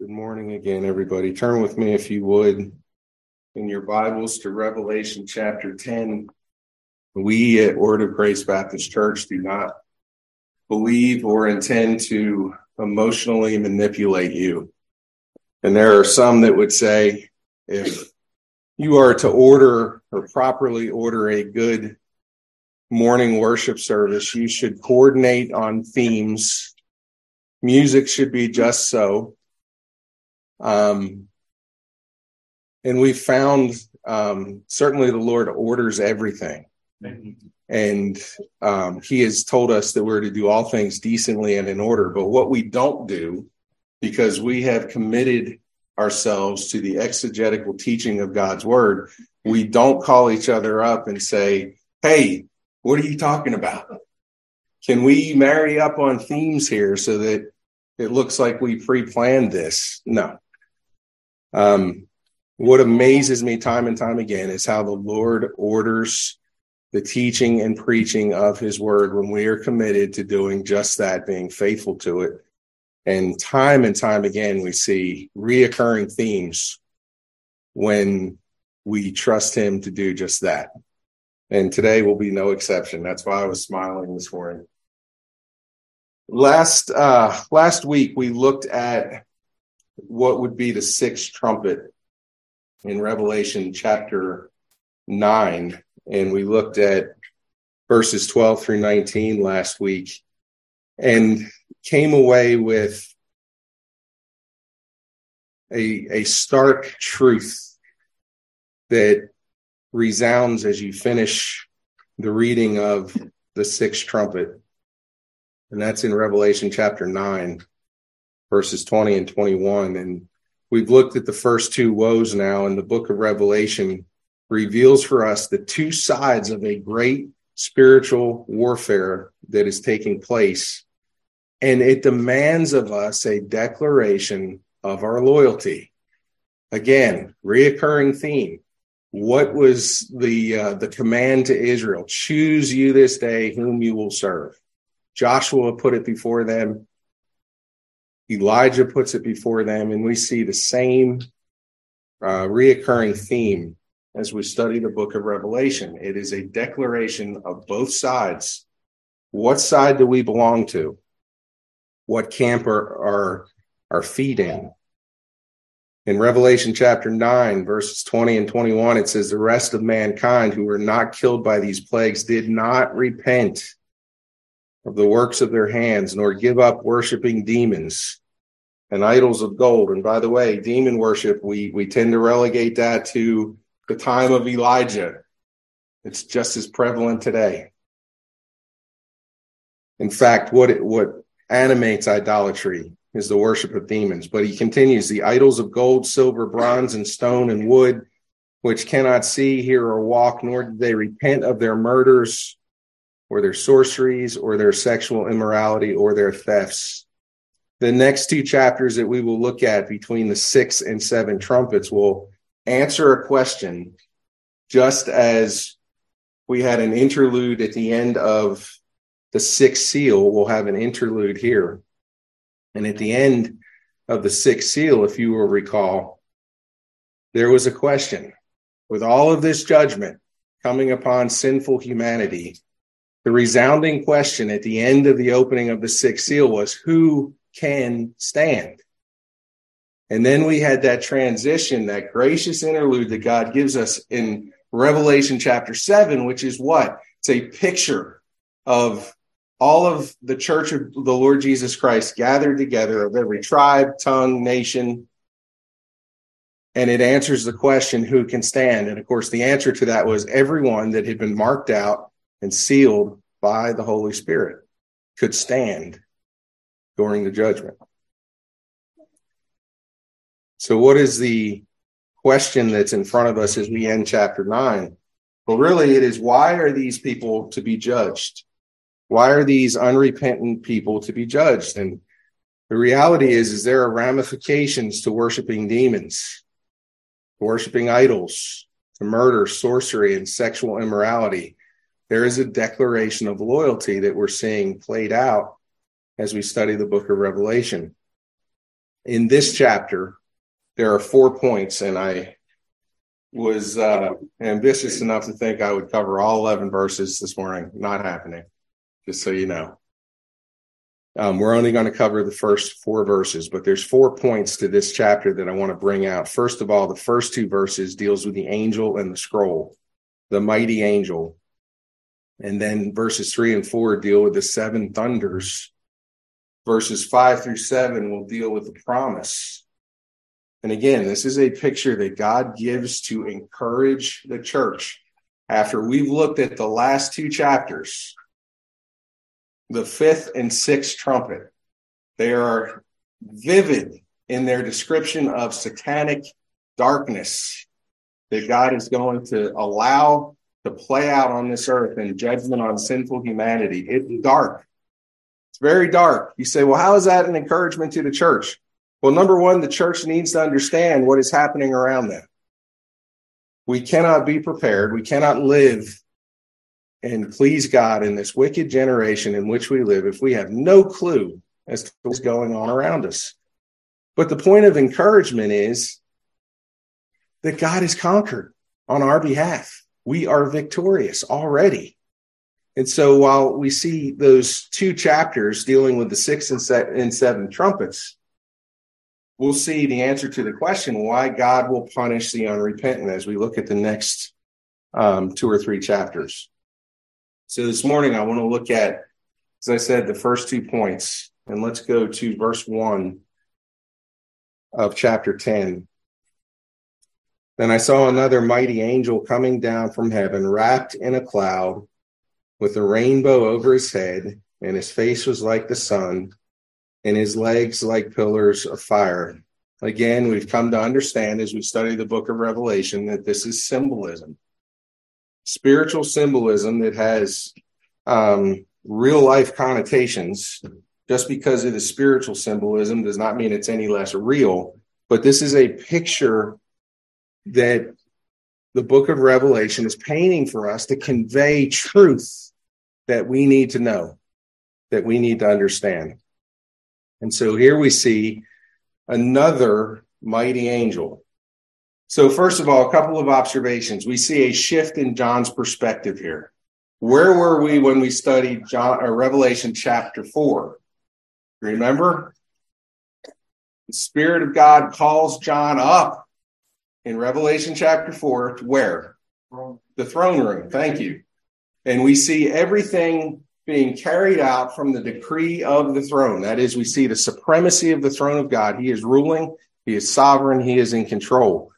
Good morning again, everybody. Turn with me, if you would, in your Bibles to Revelation chapter 10. We at Word of Grace Baptist Church do not believe or intend to emotionally manipulate you. And there are some that would say if you are to order or properly order a good morning worship service, you should coordinate on themes. Music should be just so um, and we found um, certainly the Lord orders everything. And um, he has told us that we're to do all things decently and in order. But what we don't do, because we have committed ourselves to the exegetical teaching of God's word, we don't call each other up and say, Hey, what are you talking about? Can we marry up on themes here so that it looks like we pre planned this? No. Um, what amazes me time and time again is how the Lord orders the teaching and preaching of his word when we are committed to doing just that, being faithful to it. And time and time again, we see reoccurring themes when we trust him to do just that. And today will be no exception. That's why I was smiling this morning. Last uh, last week we looked at what would be the sixth trumpet in Revelation chapter 9. And we looked at verses 12 through 19 last week and came away with a, a stark truth that resounds as you finish the reading of the sixth trumpet. And that's in Revelation chapter 9 verses 20 and 21. And we've looked at the first two woes now, and the book of Revelation reveals for us the two sides of a great spiritual warfare that is taking place. And it demands of us a declaration of our loyalty. Again, reoccurring theme. What was the uh, the command to Israel? Choose you this day whom you will serve. Joshua put it before them. Elijah puts it before them, and we see the same uh, reoccurring theme as we study the book of Revelation. It is a declaration of both sides. What side do we belong to? What camp are our, our feet in? In Revelation chapter 9, verses 20 and 21, it says, The rest of mankind who were not killed by these plagues did not repent of the works of their hands, nor give up worshiping demons and idols of gold. And by the way, demon worship, we, we tend to relegate that to the time of Elijah. It's just as prevalent today. In fact, what, it, what animates idolatry is the worship of demons. But he continues the idols of gold, silver, bronze, and stone and wood, which cannot see, hear, or walk, nor do they repent of their murders or their sorceries or their sexual immorality or their thefts the next two chapters that we will look at between the six and seven trumpets will answer a question just as we had an interlude at the end of the sixth seal. We'll have an interlude here. And at the end of the sixth seal if you will recall there was a question. With all of this judgment coming upon sinful humanity the resounding question at the end of the opening of the sixth seal was who can stand. And then we had that transition, that gracious interlude that God gives us in Revelation chapter 7, which is what? It's a picture of all of the church of the Lord Jesus Christ gathered together of every tribe, tongue, nation. And it answers the question, who can stand? And of course, the answer to that was everyone that had been marked out and sealed by the Holy Spirit could stand during the judgment. So, what is the question that's in front of us as we end chapter 9? Well, really, it is why are these people to be judged? Why are these unrepentant people to be judged? And the reality is, is there are ramifications to worshiping demons, worshiping idols, to murder, sorcery, and sexual immorality. There is a declaration of loyalty that we're seeing played out as we study the book of Revelation. in this chapter, there are four points, and I was uh, ambitious enough to think I would cover all 11 verses this morning. Not happening, just so you know. Um, we're only going to cover the first four verses, but there's four points to this chapter that I want to bring out. First of all, the first two verses deals with the angel and the scroll, the mighty angel. And then verses three and four deal with the seven thunders. Verses five through seven will deal with the promise. And again, this is a picture that God gives to encourage the church. After we've looked at the last two chapters, the fifth and sixth trumpet. They are vivid in their description of satanic darkness that God is going to allow to play out on this earth in judgment on sinful humanity. It's dark. It's very dark. You say, well, how is that an encouragement to the church? Well, number one, the church needs to understand what is happening around them. We cannot be prepared. We cannot live and please God in this wicked generation in which we live if we have no clue as to what's going on around us. But the point of encouragement is that God has conquered on our behalf. We are victorious already. And so while we see those two chapters dealing with the six and, seven trumpets, we'll see the answer to the question why God will punish the unrepentant as we look at the next um, two or three chapters. So this morning, I want to look at, as I said, the first two points. And let's go to verse 1 of chapter 10. Then I saw another mighty angel coming down from heaven, wrapped in a cloud, with a rainbow over his head, and his face was like the sun, and his legs like pillars of fire. Again, we've come to understand as we study the book of Revelation that this is symbolism spiritual symbolism that has um, real life connotations. Just because it is spiritual symbolism does not mean it's any less real. But this is a picture that the book of Revelation is painting for us to convey truth that we need to know, that we need to understand. And so here we see another mighty angel. So, first of all, a couple of observations. We see a shift in John's perspective here. Where were we when we studied John or Revelation chapter 4? Remember? The Spirit of God calls John up in Revelation chapter 4 to where? The throne room. Thank you. And we see everything being carried out from the decree of the throne. That is, we see the supremacy of the throne of God. He is ruling, He is sovereign, He is in control.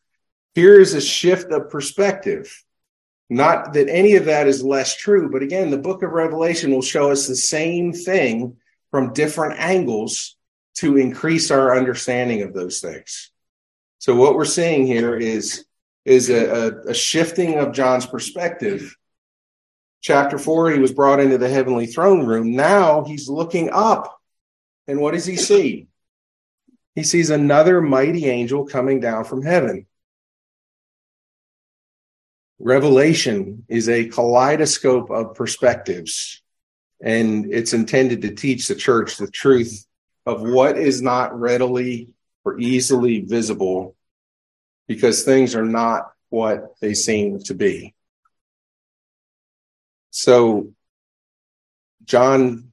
Here is a shift of perspective. Not that any of that is less true, but again, the book of Revelation will show us the same thing from different angles to increase our understanding of those things. So what we're seeing here is, is a, a, a shifting of John's perspective. Chapter four, he was brought into the heavenly throne room. Now he's looking up. And what does he see? He sees another mighty angel coming down from heaven. Revelation is a kaleidoscope of perspectives, and it's intended to teach the church the truth of what is not readily or easily visible because things are not what they seem to be. So, John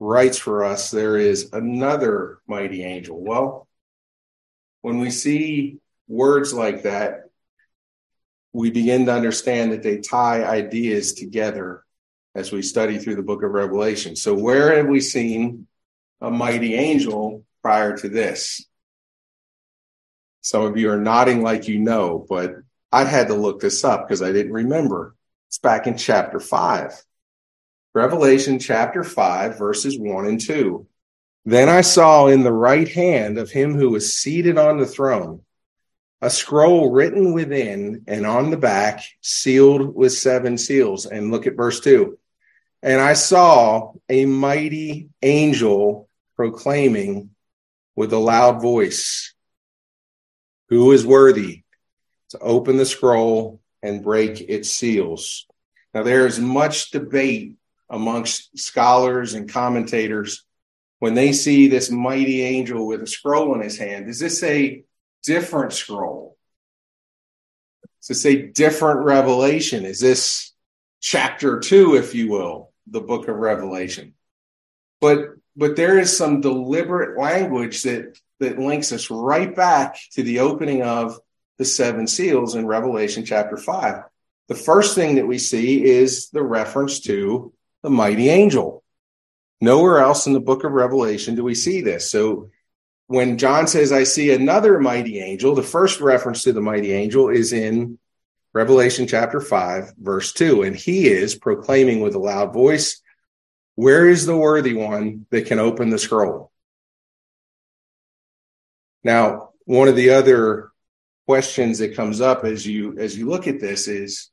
writes for us there is another mighty angel. Well, when we see words like that, we begin to understand that they tie ideas together as we study through the book of Revelation. So, where have we seen a mighty angel prior to this? Some of you are nodding like you know, but I had to look this up because I didn't remember. It's back in chapter 5. Revelation chapter 5, verses 1 and 2. Then I saw in the right hand of him who was seated on the throne a scroll written within and on the back, sealed with seven seals. And look at verse two. And I saw a mighty angel proclaiming with a loud voice, Who is worthy to open the scroll and break its seals? Now, there is much debate amongst scholars and commentators when they see this mighty angel with a scroll in his hand, is this a different scroll? Is this a different revelation? Is this chapter two, if you will, the book of Revelation? But but there is some deliberate language that that links us right back to the opening of the seven seals in Revelation chapter five. The first thing that we see is the reference to the mighty angel. Nowhere else in the book of Revelation do we see this. So when John says, I see another mighty angel, the first reference to the mighty angel is in Revelation chapter 5, verse 2. And he is proclaiming with a loud voice, Where is the worthy one that can open the scroll? Now, one of the other questions that comes up as you as you look at this is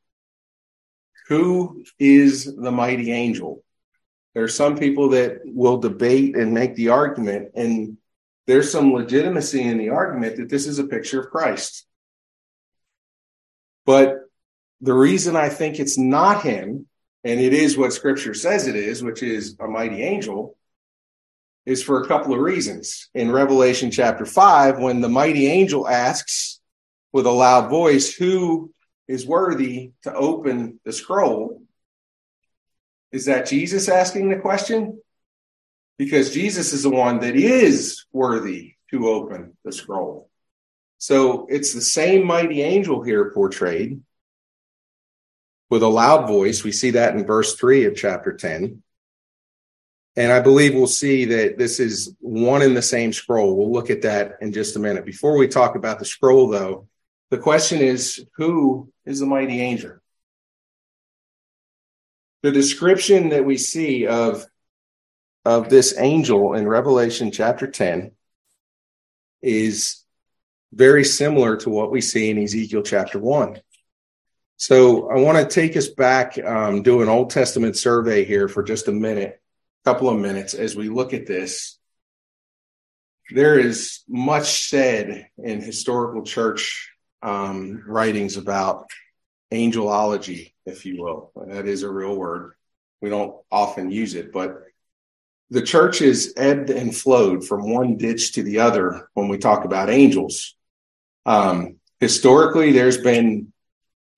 who is the mighty angel? There are some people that will debate and make the argument, and there's some legitimacy in the argument that this is a picture of Christ. But the reason I think it's not him, and it is what scripture says it is, which is a mighty angel, is for a couple of reasons. In Revelation chapter 5, when the mighty angel asks with a loud voice, Who is worthy to open the scroll? Is that Jesus asking the question? Because Jesus is the one that is worthy to open the scroll. So it's the same mighty angel here portrayed with a loud voice. We see that in verse 3 of chapter 10. And I believe we'll see that this is one in the same scroll. We'll look at that in just a minute. Before we talk about the scroll, though, the question is who is the mighty angel? the description that we see of of this angel in Revelation chapter 10 is very similar to what we see in Ezekiel chapter 1. So I want to take us back, um, do an Old Testament survey here for just a minute, a couple of minutes as we look at this. There is much said in historical church um, writings about angelology, if you will. That is a real word. We don't often use it, but the church is ebbed and flowed from one ditch to the other when we talk about angels. Um, historically, there's been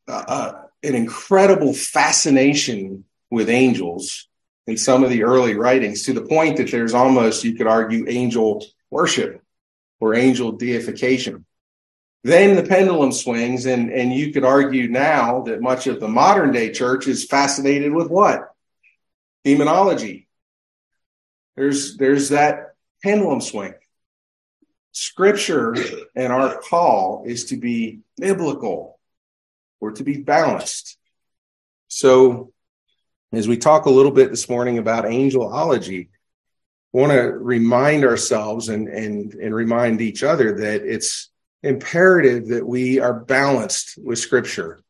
uh, uh an incredible fascination with angels in some of the early writings to the point that there's almost, you could argue, angel worship or angel deification. Then the pendulum swings, and, and you could argue now that much of the modern day church is fascinated with what? Demonology. There's, there's that pendulum swing. Scripture and our call is to be biblical or to be balanced. So, as we talk a little bit this morning about angelology, I want to remind ourselves and, and, and remind each other that it's imperative that we are balanced with Scripture.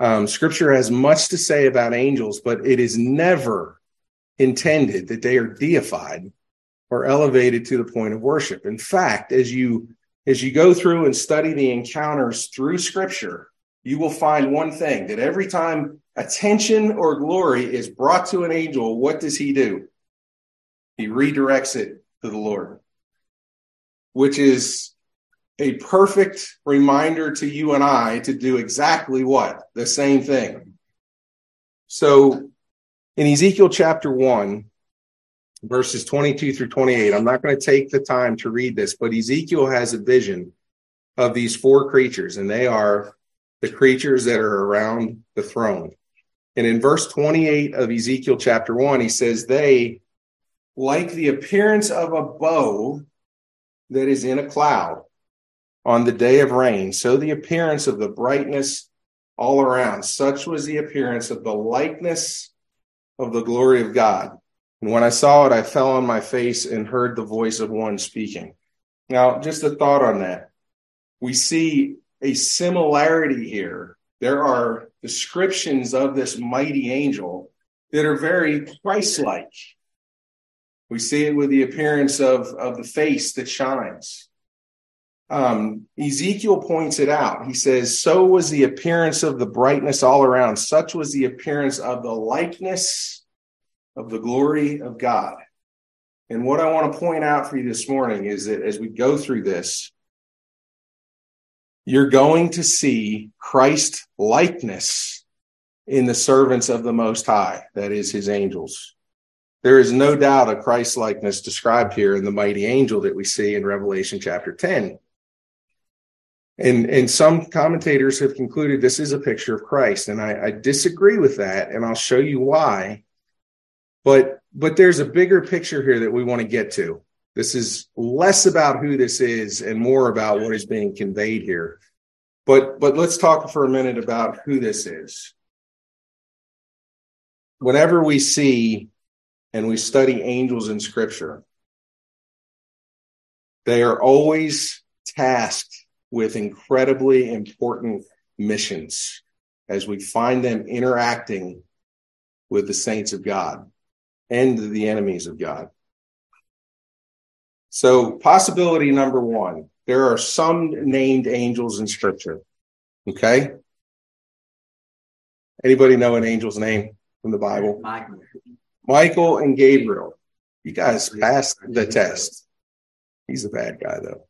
Um, scripture has much to say about angels, but it is never intended that they are deified or elevated to the point of worship. In fact, as you as you go through and study the encounters through Scripture, you will find one thing that every time attention or glory is brought to an angel, what does he do? He redirects it to the Lord, which is a perfect reminder to you and I to do exactly what? The same thing. So in Ezekiel chapter 1, verses 22 through 28, I'm not going to take the time to read this, but Ezekiel has a vision of these four creatures, and they are the creatures that are around the throne. And in verse 28 of Ezekiel chapter 1, he says, They, like the appearance of a bow that is in a cloud, on the day of rain. So the appearance of the brightness all around, such was the appearance of the likeness of the glory of God. And when I saw it, I fell on my face and heard the voice of one speaking. Now, just a thought on that. We see a similarity here. There are descriptions of this mighty angel that are very Christ like. We see it with the appearance of, of the face that shines um, Ezekiel points it out. He says, So was the appearance of the brightness all around, such was the appearance of the likeness of the glory of God. And what I want to point out for you this morning is that as we go through this, you're going to see Christ likeness in the servants of the Most High, that is, his angels. There is no doubt a Christ likeness described here in the mighty angel that we see in Revelation chapter 10. And, and some commentators have concluded this is a picture of Christ. And I, I disagree with that, and I'll show you why. But but there's a bigger picture here that we want to get to. This is less about who this is and more about what is being conveyed here. But but let's talk for a minute about who this is. Whenever we see and we study angels in scripture, they are always tasked with incredibly important missions as we find them interacting with the saints of God and the enemies of God. So, possibility number one there are some named angels in scripture. Okay. Anybody know an angel's name from the Bible? Michael. And Gabriel. You guys passed the test. He's a bad guy, though.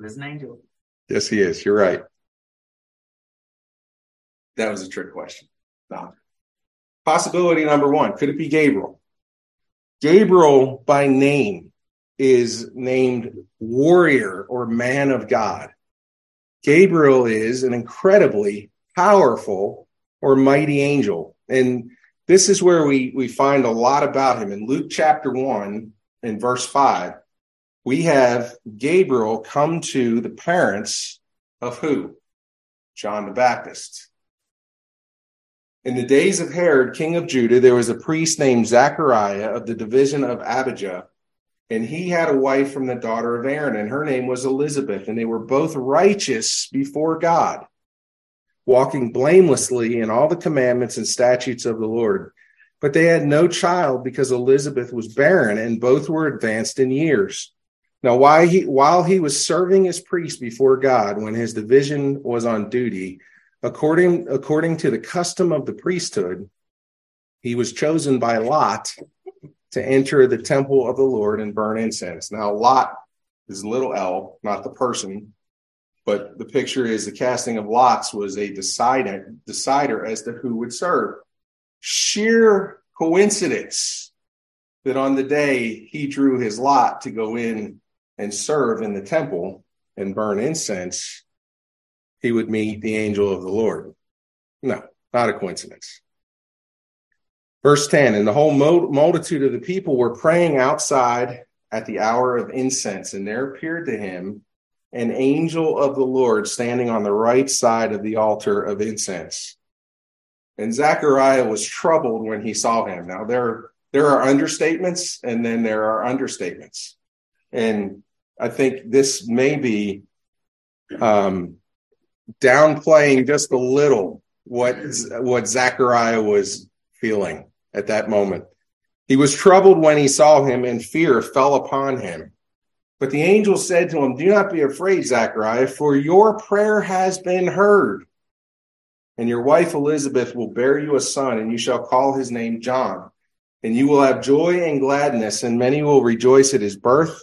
He's an angel. Yes, he is. You're right. That was a trick question. No. Possibility number one could it be Gabriel? Gabriel, by name, is named warrior or man of God. Gabriel is an incredibly powerful or mighty angel. And this is where we, we find a lot about him. In Luke chapter 1 and verse 5, we have Gabriel come to the parents of who? John the Baptist. In the days of Herod, king of Judah, there was a priest named Zachariah of the division of Abijah, and he had a wife from the daughter of Aaron, and her name was Elizabeth, and they were both righteous before God, walking blamelessly in all the commandments and statutes of the Lord. But they had no child because Elizabeth was barren, and both were advanced in years. Now, while he, while he was serving as priest before God, when his division was on duty, According, according to the custom of the priesthood, he was chosen by Lot to enter the temple of the Lord and burn incense. Now, Lot is little l, not the person, but the picture is the casting of lots was a decider, decider as to who would serve. Sheer coincidence that on the day he drew his lot to go in and serve in the temple and burn incense, he would meet the angel of the Lord. No, not a coincidence. Verse 10 And the whole multitude of the people were praying outside at the hour of incense, and there appeared to him an angel of the Lord standing on the right side of the altar of incense. And Zechariah was troubled when he saw him. Now, there, there are understatements, and then there are understatements. And I think this may be um, downplaying just a little what what Zachariah was feeling at that moment. He was troubled when he saw him, and fear fell upon him. But the angel said to him, Do not be afraid, Zachariah, for your prayer has been heard. And your wife Elizabeth will bear you a son, and you shall call his name John. And you will have joy and gladness, and many will rejoice at his birth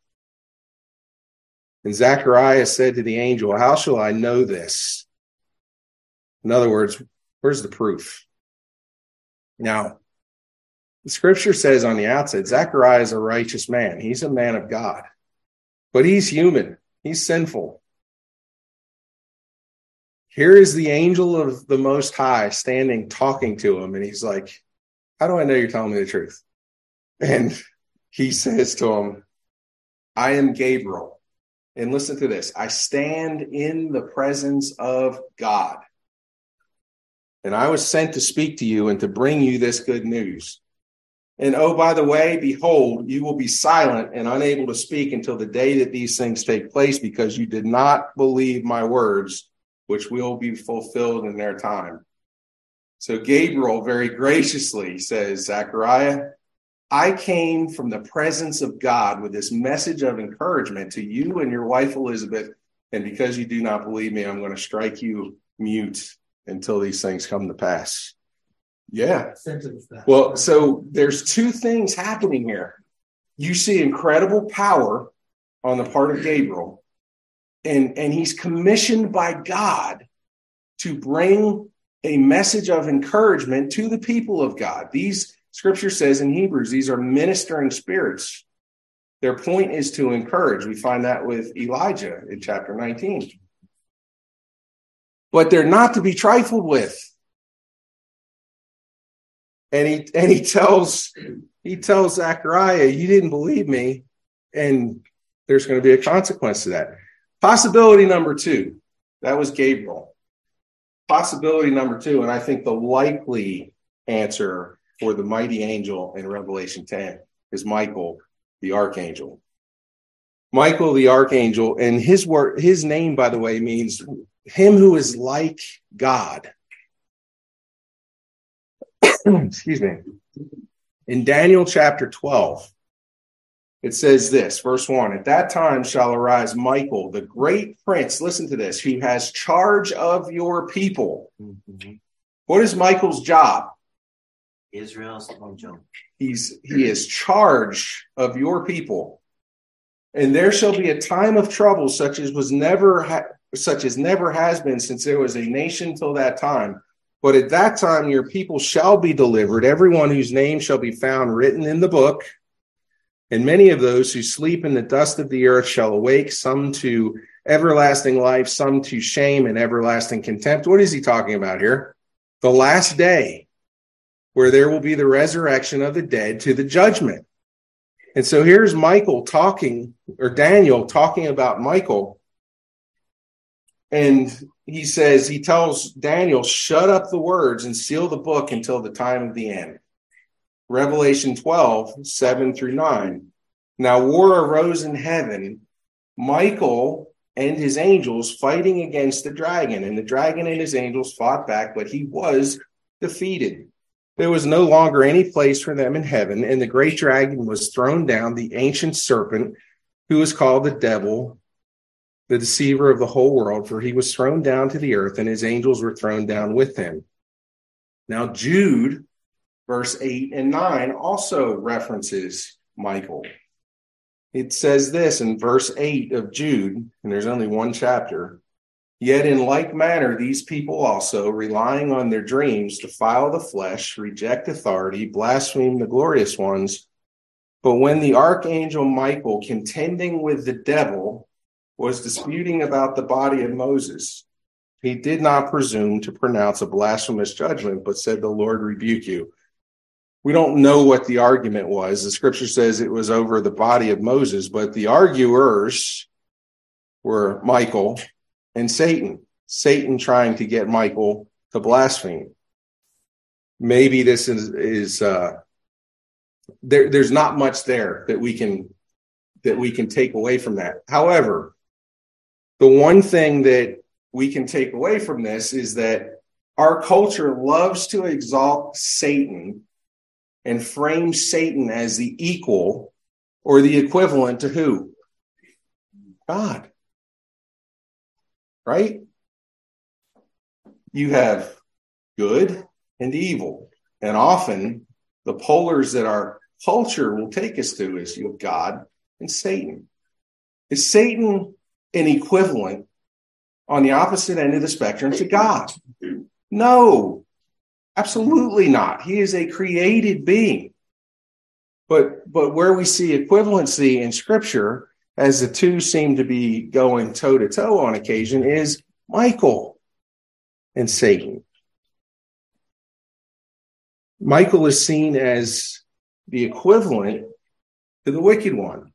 And Zacharias said to the angel, How shall I know this? In other words, where's the proof? Now, the scripture says on the outset, Zechariah is a righteous man. He's a man of God, but he's human, he's sinful. Here is the angel of the Most High standing talking to him, and he's like, How do I know you're telling me the truth? And he says to him, I am Gabriel and listen to this I stand in the presence of God. And I was sent to speak to you and to bring you this good news. And oh, by the way, behold, you will be silent and unable to speak until the day that these things take place, because you did not believe my words, which will be fulfilled in their time. So Gabriel very graciously says, Zechariah, I came from the presence of God with this message of encouragement to you and your wife Elizabeth. And because you do not believe me, I'm going to strike you mute until these things come to pass. Yeah. Well, so there's two things happening here. You see incredible power on the part of Gabriel, and, and he's commissioned by God to bring a message of encouragement to the people of God. These scripture says in Hebrews, these are ministering spirits. Their point is to encourage. We find that with Elijah in chapter 19. But they're not to be trifled with and he and he tells he tells Zachariah, "You didn't believe me, and there's going to be a consequence to that." Possibility number two, that was Gabriel. Possibility number two, and I think the likely answer for the mighty angel in Revelation 10 is Michael, the archangel. Michael, the archangel, and his word, his name, by the way, means him who is like God. excuse me, in Daniel chapter 12, it says this, verse 1 At that time shall arise Michael, the great prince, listen to this, who has charge of your people. Mm-hmm. What is Michael's job? Israel's angel. He's he is charge of your people. And there shall be a time of trouble such as was never ha- such as never has been since there was a nation till that time but at that time, your people shall be delivered, everyone whose name shall be found written in the book. And many of those who sleep in the dust of the earth shall awake, some to everlasting life, some to shame and everlasting contempt. What is he talking about here? The last day, where there will be the resurrection of the dead to the judgment. And so here's Michael talking, or Daniel talking about Michael. And he says, he tells Daniel, shut up the words and seal the book until the time of the end. Revelation 12, 7 through 9. Now war arose in heaven, Michael and his angels fighting against the dragon, and the dragon and his angels fought back, but he was defeated. There was no longer any place for them in heaven, and the great dragon was thrown down, the ancient serpent, who is called the devil the deceiver of the whole world, for he was thrown down to the earth, and his angels were thrown down with him. Now, Jude, verse 8 and 9, also references Michael. It says this in verse 8 of Jude, and there's only one chapter. Yet, in like manner, these people also, relying on their dreams, defile the flesh, reject authority, blaspheme the glorious ones. But when the archangel Michael, contending with the devil, was disputing about the body of Moses. He did not presume to pronounce a blasphemous judgment, but said, The Lord rebuke you. We don't know what the argument was. The scripture says it was over the body of Moses, but the arguers were Michael and Satan. Satan trying to get Michael to blaspheme. Maybe this is, is uh, there, there's not much there that we can that we can take away from that. However, the one thing that we can take away from this is that our culture loves to exalt Satan and frame Satan as the equal or the equivalent to who? God. Right? You have good and evil. And often the polars that our culture will take us to is you have God and Satan. Is Satan an equivalent on the opposite end of the spectrum to God. No, absolutely not. He is a created being. But but where we see equivalency in scripture, as the two seem to be going toe to toe on occasion, is Michael and Satan. Michael is seen as the equivalent to the wicked one.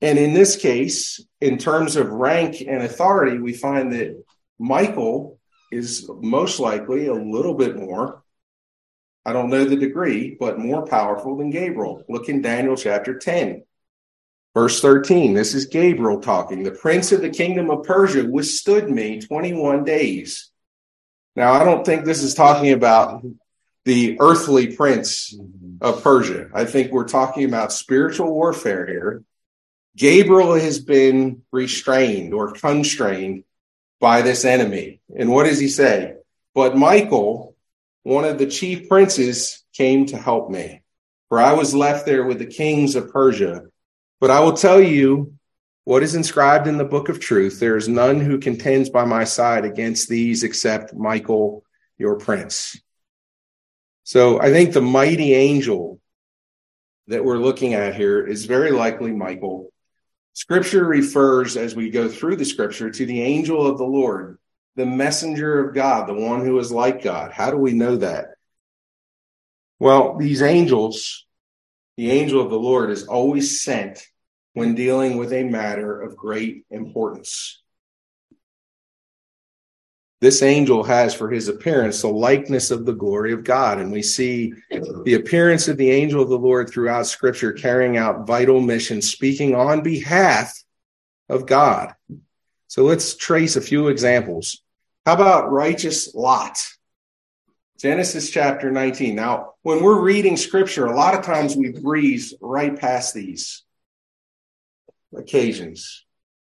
And in this case, in terms of rank and authority, we find that Michael is most likely a little bit more I don't know the degree, but more powerful than Gabriel. Look in Daniel chapter 10, verse 13. This is Gabriel talking. The prince of the kingdom of Persia withstood me 21 days. Now, I don't think this is talking about the earthly prince mm-hmm. of Persia. I think we're talking about spiritual warfare here. Gabriel has been restrained or constrained by this enemy. And what does he say? But Michael, one of the chief princes, came to help me, for I was left there with the kings of Persia. But I will tell you what is inscribed in the book of truth. There is none who contends by my side against these except Michael, your prince. So I think the mighty angel that we're looking at here is very likely Michael. Scripture refers, as we go through the scripture, to the angel of the Lord, the messenger of God, the one who is like God. How do we know that? Well, these angels, the angel of the Lord is always sent when dealing with a matter of great importance this angel has for his appearance the likeness of the glory of God. And we see the appearance of the angel of the Lord throughout scripture carrying out vital missions, speaking on behalf of God. So let's trace a few examples. How about righteous Lot? Genesis chapter 19. Now, when we're reading scripture, a lot of times we breeze right past these occasions.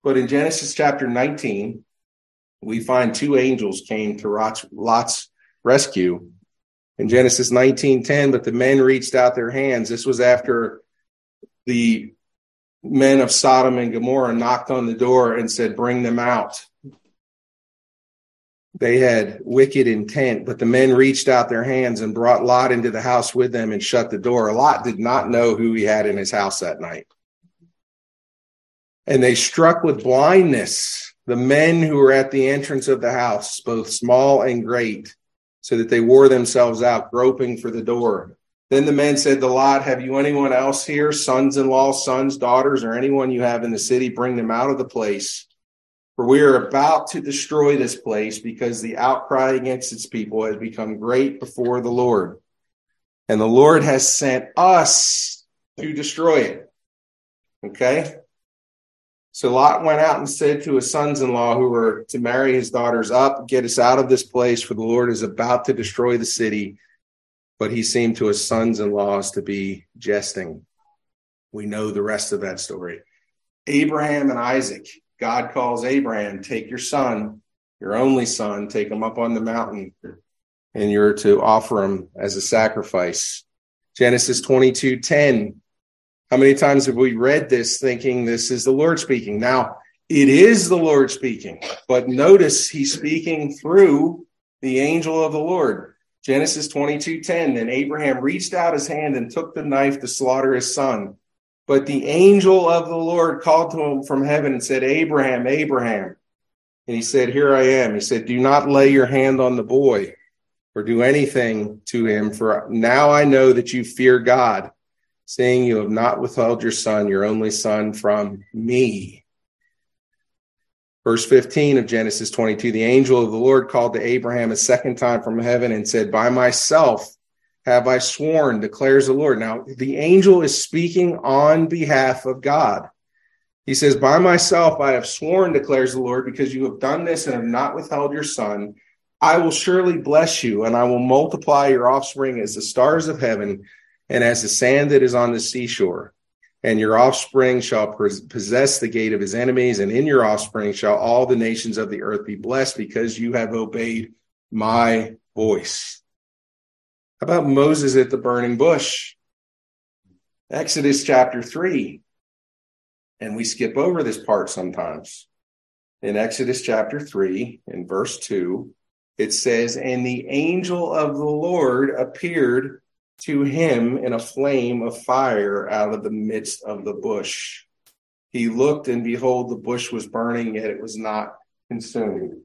But in Genesis chapter 19, we find two angels came to Lot's rescue in Genesis 19:10 but the men reached out their hands this was after the men of Sodom and Gomorrah knocked on the door and said bring them out they had wicked intent but the men reached out their hands and brought Lot into the house with them and shut the door Lot did not know who he had in his house that night and they struck with blindness the men who were at the entrance of the house, both small and great, so that they wore themselves out, groping for the door. Then the men said to Lot, Have you anyone else here, sons in law, sons, daughters, or anyone you have in the city? Bring them out of the place. For we are about to destroy this place because the outcry against its people has become great before the Lord. And the Lord has sent us to destroy it. Okay? So Lot went out and said to his sons in law who were to marry his daughters, Up, get us out of this place, for the Lord is about to destroy the city. But he seemed to his sons in laws to be jesting. We know the rest of that story. Abraham and Isaac, God calls Abraham, Take your son, your only son, take him up on the mountain, and you're to offer him as a sacrifice. Genesis 22 10 how many times have we read this thinking this is the Lord speaking? Now, it is the Lord speaking, but notice he's speaking through the angel of the Lord. Genesis 22:10 Then Abraham reached out his hand and took the knife to slaughter his son. But the angel of the Lord called to him from heaven and said, Abraham, Abraham. And he said, Here I am. He said, Do not lay your hand on the boy or do anything to him, for now I know that you fear God seeing You have not withheld your son, your only son, from me. Verse 15 of Genesis 22 The angel of the Lord called to Abraham a second time from heaven and said, By myself have I sworn, declares the Lord. Now, the angel is speaking on behalf of God. He says, By myself I have sworn, declares the Lord, because you have done this and have not withheld your son. I will surely bless you, and I will multiply your offspring as the stars of heaven and as the sand that is on the seashore. And your offspring shall possess the gate of his enemies, and in your offspring shall all the nations of the earth be blessed because you have obeyed my voice. About Moses at the burning bush? Exodus chapter 3. And we skip over this part sometimes. In Exodus chapter 3, in verse 2, it says, And the angel of the Lord appeared to him in a flame of fire out of the midst of the bush. He looked, and behold, the bush was burning, yet it was not consumed.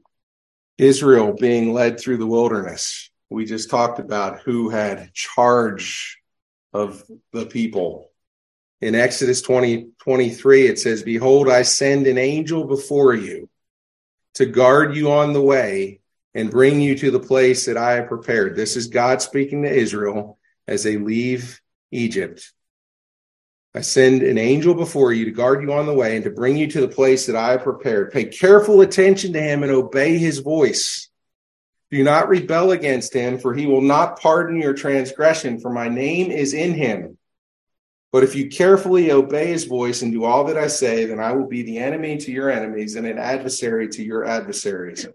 Israel being led through the wilderness. We just talked about who had charge of the people. In Exodus 20, 23, it says, Behold, I send an angel before you to guard you on the way and bring you to the place that I have prepared. This is God speaking to Israel as they leave Egypt. I send an angel before you to guard you on the way and to bring you to the place that I have prepared. Pay careful attention to him and obey his voice. Do not rebel against him, for he will not pardon your transgression, for my name is in him. But if you carefully obey his voice and do all that I say, then I will be the enemy to your enemies and an adversary to your adversaries.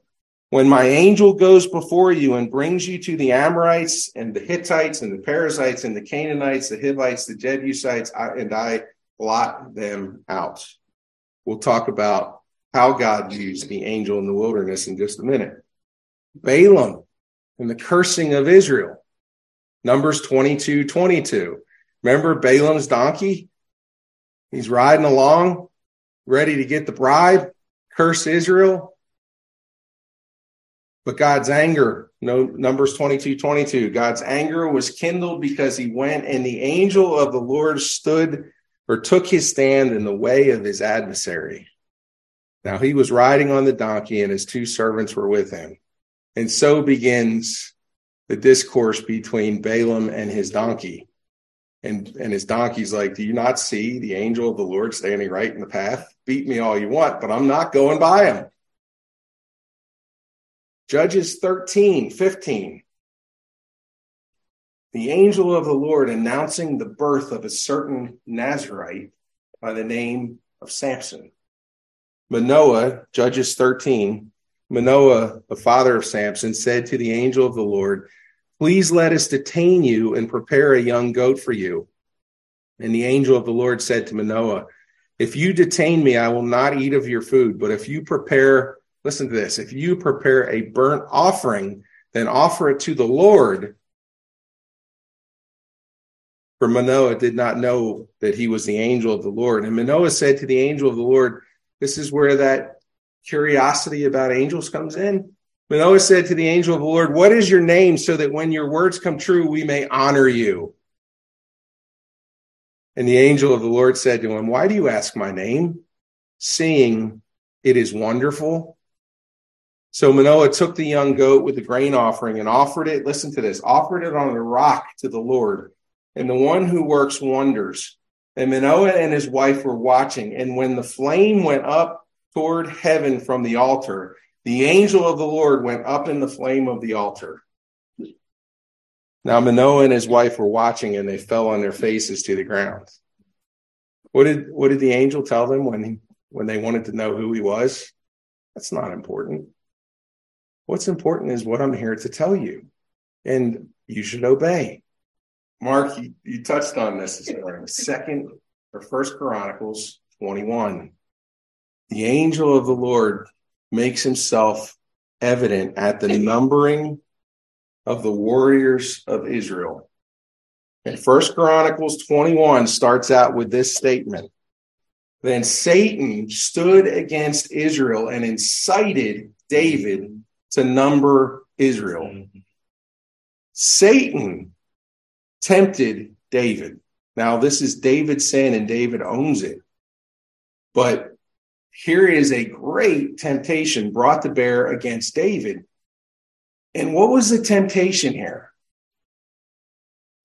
When my angel goes before you and brings you to the Amorites and the Hittites and the Perizzites and the Canaanites, the Hivites, the Jebusites, and I blot them out. We'll talk about how God used the angel in the wilderness in just a minute. Balaam and the cursing of Israel. Numbers 22 22. Remember Balaam's donkey? He's riding along, ready to get the bribe, curse Israel. But God's anger, no, Numbers 22 22, God's anger was kindled because he went and the angel of the Lord stood or took his stand in the way of his adversary. Now he was riding on the donkey and his two servants were with him. And so begins the discourse between Balaam and his donkey. And, and his donkey's like, Do you not see the angel of the Lord standing right in the path? Beat me all you want, but I'm not going by him. Judges 13, 15. The angel of the Lord announcing the birth of a certain Nazarite by the name of Samson. Manoah, Judges 13, Manoah, the father of Samson, said to the angel of the Lord, Please let us detain you and prepare a young goat for you. And the angel of the Lord said to Manoah, If you detain me, I will not eat of your food. But if you prepare, listen to this, if you prepare a burnt offering, then offer it to the Lord. For Manoah did not know that he was the angel of the Lord. And Manoah said to the angel of the Lord, This is where that curiosity about angels comes in. Manoah said to the angel of the Lord, What is your name so that when your words come true, we may honor you? And the angel of the Lord said to him, Why do you ask my name? Seeing it is wonderful. So Manoah took the young goat with the grain offering and offered it, listen to this, offered it on the rock to the Lord and the one who works wonders. And Manoah and his wife were watching. And when the flame went up toward heaven from the altar, the angel of the Lord went up in the flame of the altar. Now Manoah and his wife were watching and they fell on their faces to the ground. What did what did the angel tell them when he, when they wanted to know who he was? That's not important. What's important is what I'm here to tell you. And you should obey. Mark, you, you touched on this this morning. Second or first Chronicles 21. The angel of the Lord makes himself evident at the numbering of the warriors of Israel. And First Chronicles 21 starts out with this statement. Then Satan stood against Israel and incited David to number Israel. Satan tempted David. Now, this is David's sin and David owns it. But here is a great temptation brought to bear against David. And what was the temptation here?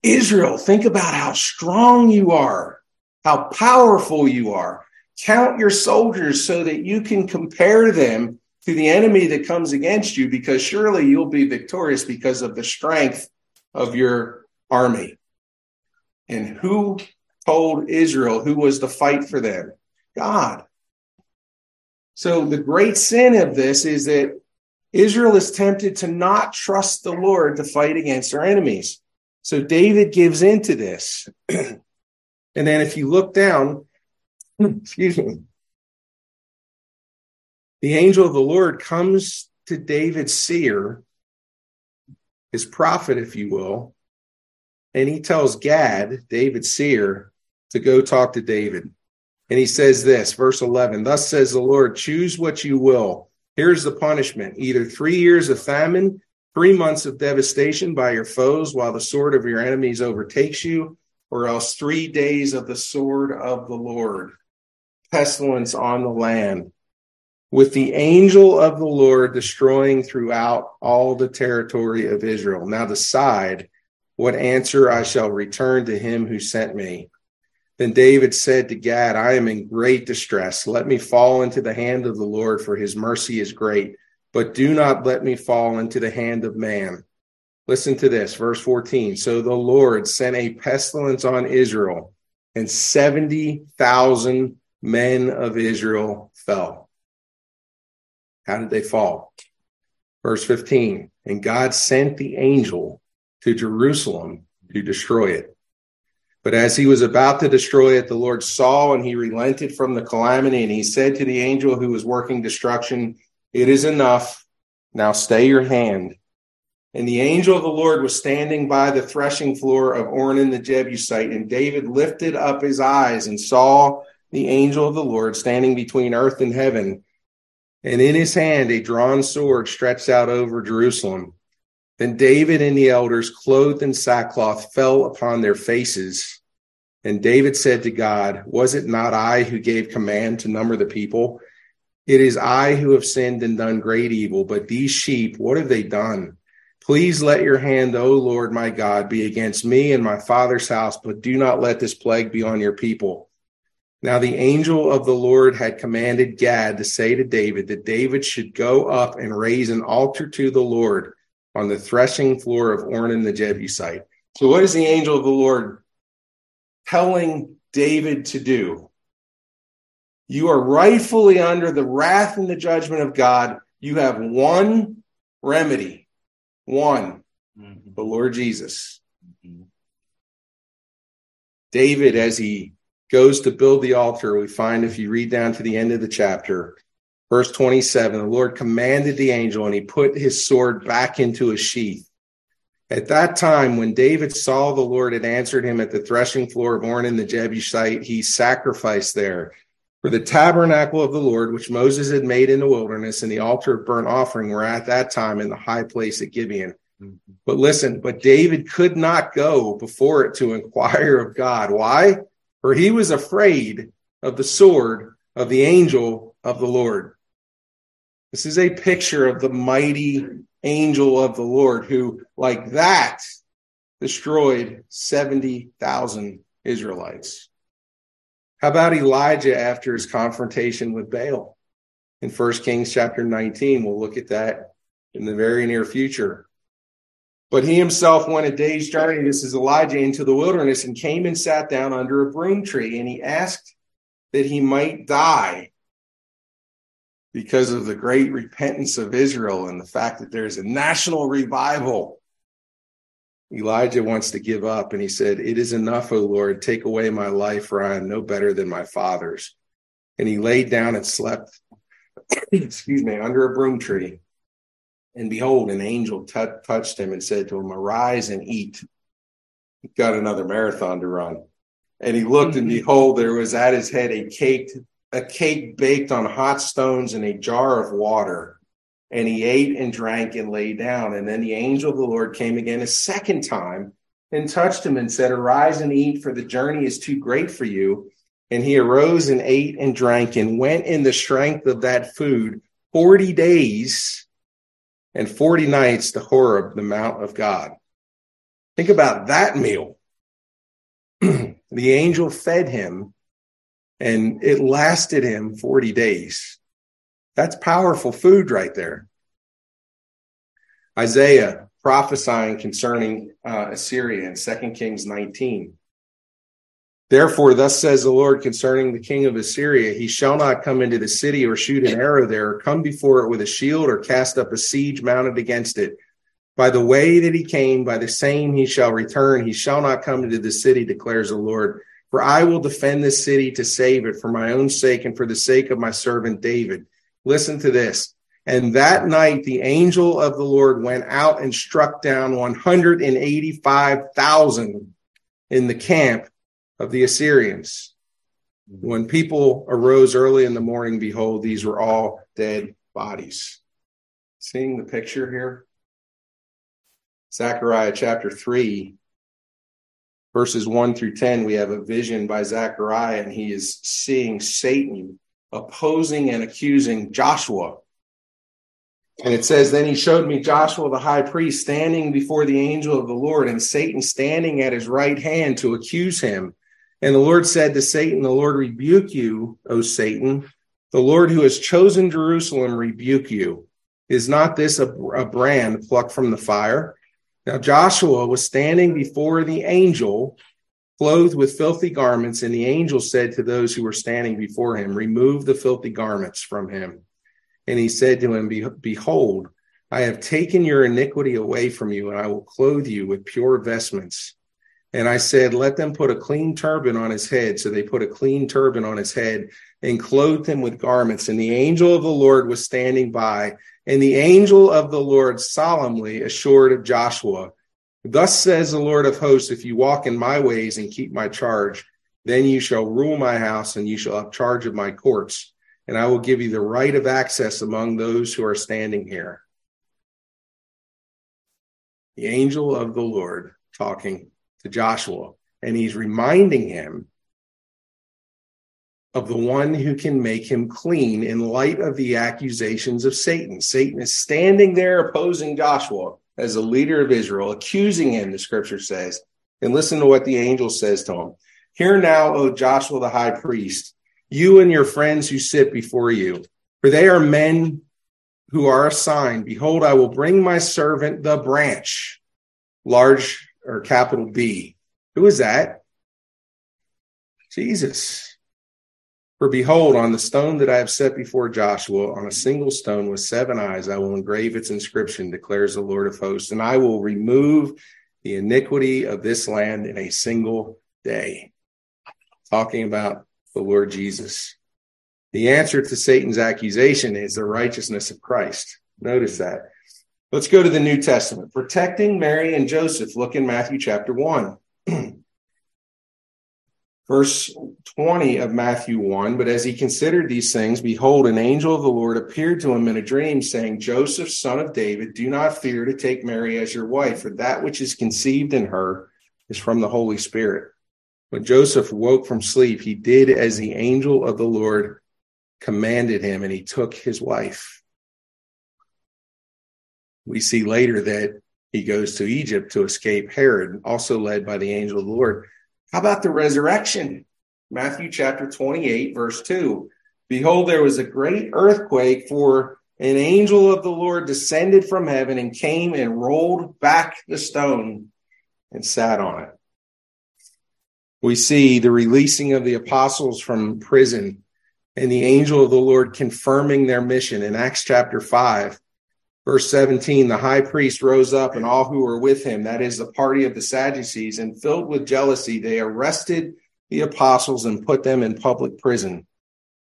Israel, think about how strong you are, how powerful you are. Count your soldiers so that you can compare them to the enemy that comes against you, because surely you'll be victorious because of the strength of your army. And who told Israel who was to fight for them? God. So the great sin of this is that Israel is tempted to not trust the Lord to fight against their enemies. So David gives into this. and then if you look down, excuse me, the angel of the Lord comes to David's seer, his prophet, if you will, and he tells Gad, David's seer, to go talk to David. And he says this, verse 11 Thus says the Lord, choose what you will. Here's the punishment either three years of famine, three months of devastation by your foes while the sword of your enemies overtakes you, or else three days of the sword of the Lord, pestilence on the land. with the angel of the Lord destroying throughout all the territory of Israel. Now decide what answer I shall return to him who sent me. Then David said to Gad, I am in great distress. Let me fall into the hand of the Lord, for his mercy is great, but do not let me fall into the hand of man. Listen to this, verse 14. So the Lord sent a pestilence on Israel, and 70,000 men of Israel fell. How did they fall? Verse 15. And God sent the angel to Jerusalem to destroy it. But as he was about to destroy it, the Lord saw and he relented from the calamity. And he said to the angel who was working destruction, It is enough. Now stay your hand. And the angel of the Lord was standing by the threshing floor of Ornan the Jebusite. And David lifted up his eyes and saw the angel of the Lord standing between earth and heaven. And in his hand a drawn sword stretched out over Jerusalem. Then David and the elders, clothed in sackcloth, fell upon their faces. And David said to God, Was it not I who gave command to number the people? It is I who have sinned and done great evil, but these sheep, what have they done? Please let your hand, O Lord my God, be against me and my father's house, but do not let this plague be on your people. Now the angel of the Lord had commanded Gad to say to David that David should go up and raise an altar to the Lord on the threshing floor of Ornan the Jebusite. So, what is the angel of the Lord telling David to do? You are rightfully under the wrath and the judgment of God. You have one remedy, one, mm-hmm. the Lord Jesus. Mm-hmm. David, as he goes to build the altar, we find if you read down to the end of the chapter, Verse 27 The Lord commanded the angel, and he put his sword back into his sheath. At that time, when David saw the Lord had answered him at the threshing floor of Ornan the Jebusite, he sacrificed there. For the tabernacle of the Lord, which Moses had made in the wilderness, and the altar of burnt offering were at that time in the high place at Gibeon. Mm-hmm. But listen, but David could not go before it to inquire of God. Why? For he was afraid of the sword of the angel of the Lord. This is a picture of the mighty angel of the Lord who, like that, destroyed 70,000 Israelites. How about Elijah after his confrontation with Baal? In 1 Kings chapter 19, we'll look at that in the very near future. But he himself went a day's journey, this is Elijah, into the wilderness and came and sat down under a broom tree. And he asked that he might die because of the great repentance of Israel and the fact that there's a national revival. Elijah wants to give up and he said, It is enough, O Lord, take away my life, for I am no better than my father's. And he laid down and slept, excuse me, under a broom tree. And behold, an angel t- touched him and said to him, Arise and eat. He got another marathon to run. And he looked, and mm-hmm. behold, there was at his head a cake a cake baked on hot stones in a jar of water. And he ate and drank and lay down. And then the angel of the Lord came again a second time and touched him and said, Arise and eat, for the journey is too great for you. And he arose and ate and drank and went in the strength of that food 40 days and 40 nights to Horeb, the Mount of God. Think about that meal. the angel fed him and it lasted him 40 days. That's powerful food right there. Isaiah prophesying concerning uh, Assyria in 2 Kings 19. Therefore, thus says the Lord concerning the king of Assyria, he shall not come into the city or shoot an arrow there, or come before it with a shield, or cast up a siege mounted against it. By the way that he came, by the same he shall return. He shall not come into the city, declares the Lord. For I will defend this city to save it for my own sake and for the sake of my servant David. Listen to this. And that night the angel of the Lord went out and struck down 185,000 in the camp of the Assyrians. When people arose early in the morning, behold, these were all dead bodies. Seeing the picture here? Zechariah chapter 3 verses 1 through 10, we have a vision by Zechariah, and he is seeing Satan opposing and accusing Joshua. And it says, Then he showed me Joshua the high priest standing before the angel of the Lord, and Satan standing at his right hand to accuse him. And the Lord said to Satan, The Lord rebuke you, O Satan. The Lord who has chosen Jerusalem rebuke you. Is not this a, a brand plucked from the fire? Now Joshua was standing before the angel, clothed with filthy garments, and the angel said to those who were standing before him, Remove the filthy garments from him. And he said to him, Behold, I have taken your iniquity away from you, and I will clothe you with pure vestments. And I said, Let them put a clean turban on his head. So they put a clean turban on his head and clothed him with garments. And the angel of the Lord was standing by. And the angel of the Lord solemnly assured of Joshua, Thus says the Lord of hosts, if you walk in my ways and keep my charge, then you shall rule my house and you shall have charge of my courts. And I will give you the right of access among those who are standing here. The angel of the Lord talking to Joshua, and he's reminding him of the one who can make him clean in light of the accusations of Satan. Satan is standing there opposing Joshua as a leader of Israel, accusing him, the scripture says. And listen to what the angel says to him. Hear now, O Joshua the high priest, you and your friends who sit before you, for they are men who are assigned. Behold, I will bring my servant the branch, large or capital B. Who is that? Jesus. For behold, on the stone that I have set before Joshua, on a single stone with seven eyes, I will engrave its inscription, declares the Lord of hosts, and I will remove the iniquity of this land in a single day. Talking about the Lord Jesus. The answer to Satan's accusation is the righteousness of Christ. Notice that. Let's go to the New Testament. Protecting Mary and Joseph. Look in Matthew chapter 1. Verse 20 of Matthew 1 But as he considered these things, behold, an angel of the Lord appeared to him in a dream, saying, Joseph, son of David, do not fear to take Mary as your wife, for that which is conceived in her is from the Holy Spirit. When Joseph woke from sleep, he did as the angel of the Lord commanded him, and he took his wife. We see later that he goes to Egypt to escape Herod, also led by the angel of the Lord. How about the resurrection? Matthew chapter 28, verse 2. Behold, there was a great earthquake, for an angel of the Lord descended from heaven and came and rolled back the stone and sat on it. We see the releasing of the apostles from prison and the angel of the Lord confirming their mission in Acts chapter 5. Verse 17 The high priest rose up, and all who were with him, that is, the party of the Sadducees, and filled with jealousy, they arrested the apostles and put them in public prison.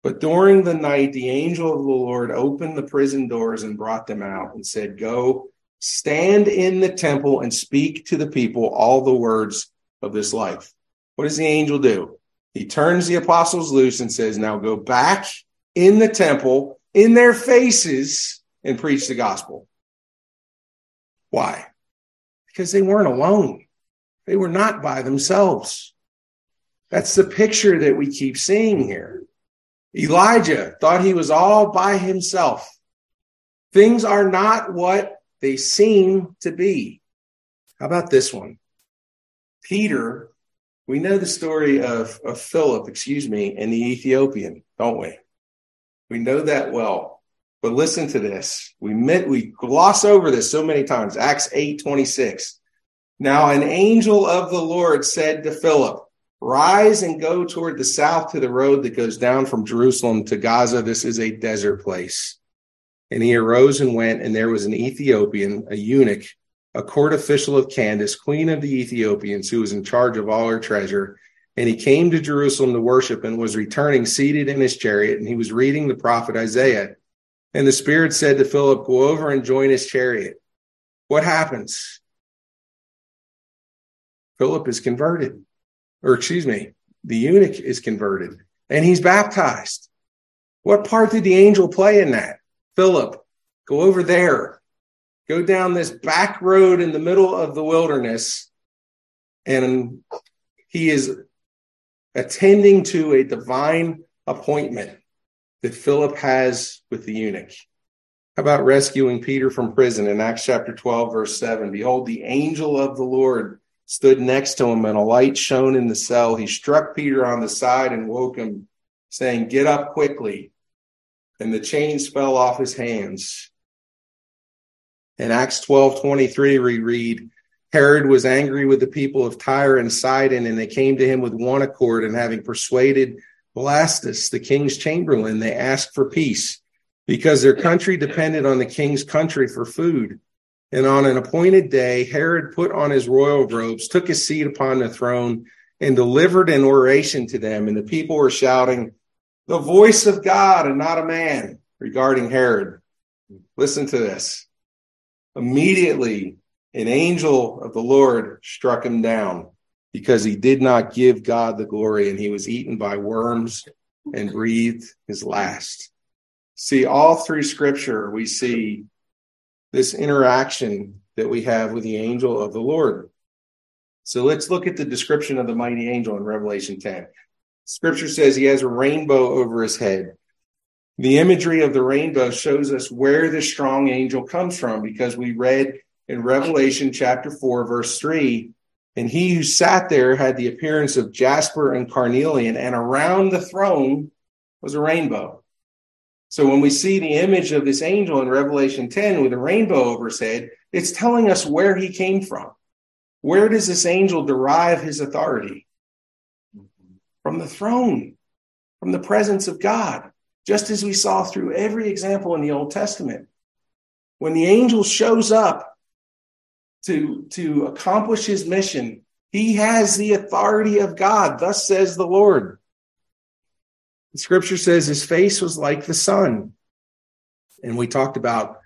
But during the night, the angel of the Lord opened the prison doors and brought them out and said, Go, stand in the temple and speak to the people all the words of this life. What does the angel do? He turns the apostles loose and says, Now go back in the temple in their faces and preach the gospel. Why? Because they weren't alone. They were not by themselves. That's the picture that we keep seeing here. Elijah thought he was all by himself. Things are not what they seem to be. How about this one? Peter, we know the story of, of Philip, excuse me, and the Ethiopian, don't we? We know that well. But listen to this. We met, we gloss over this so many times. Acts 8 26. Now an angel of the Lord said to Philip, Rise and go toward the south to the road that goes down from Jerusalem to Gaza. This is a desert place. And he arose and went, and there was an Ethiopian, a eunuch, a court official of Candace, queen of the Ethiopians, who was in charge of all her treasure. And he came to Jerusalem to worship and was returning seated in his chariot, and he was reading the prophet Isaiah. And the Spirit said to Philip, Go over and join his chariot. What happens? Philip is converted. Or, excuse me, the eunuch is converted and he's baptized. What part did the angel play in that? Philip, go over there. Go down this back road in the middle of the wilderness. And he is attending to a divine appointment. That Philip has with the eunuch? How about rescuing Peter from prison in Acts chapter 12, verse 7? Behold, the angel of the Lord stood next to him, and a light shone in the cell. He struck Peter on the side and woke him, saying, Get up quickly. And the chains fell off his hands. In Acts 12, 23, we read, Herod was angry with the people of Tyre and Sidon, and they came to him with one accord, and having persuaded Blastus, the king's chamberlain, they asked for peace, because their country depended on the king's country for food. And on an appointed day, Herod put on his royal robes, took his seat upon the throne, and delivered an oration to them. And the people were shouting, The voice of God and not a man regarding Herod. Listen to this. Immediately, an angel of the Lord struck him down because he did not give God the glory, and he was eaten by worms and breathed his last. See, all through scripture, we see this interaction that we have with the angel of the Lord. So let's look at the description of the mighty angel in Revelation 10. Scripture says he has a rainbow over his head. The imagery of the rainbow shows us where the strong angel comes from because we read in Revelation chapter 4, verse 3 and he who sat there had the appearance of jasper and carnelian, and around the throne was a rainbow. So when we see the image of this angel in Revelation 10 with a rainbow over his head, it's telling us where he came from. Where does this angel derive his authority? From the throne, from the presence of God, just as we saw through every example in the Old Testament. When the angel shows up to, to accomplish his mission, he has the authority of God. Thus says the Lord. The scripture says his face was like the sun. And we talked about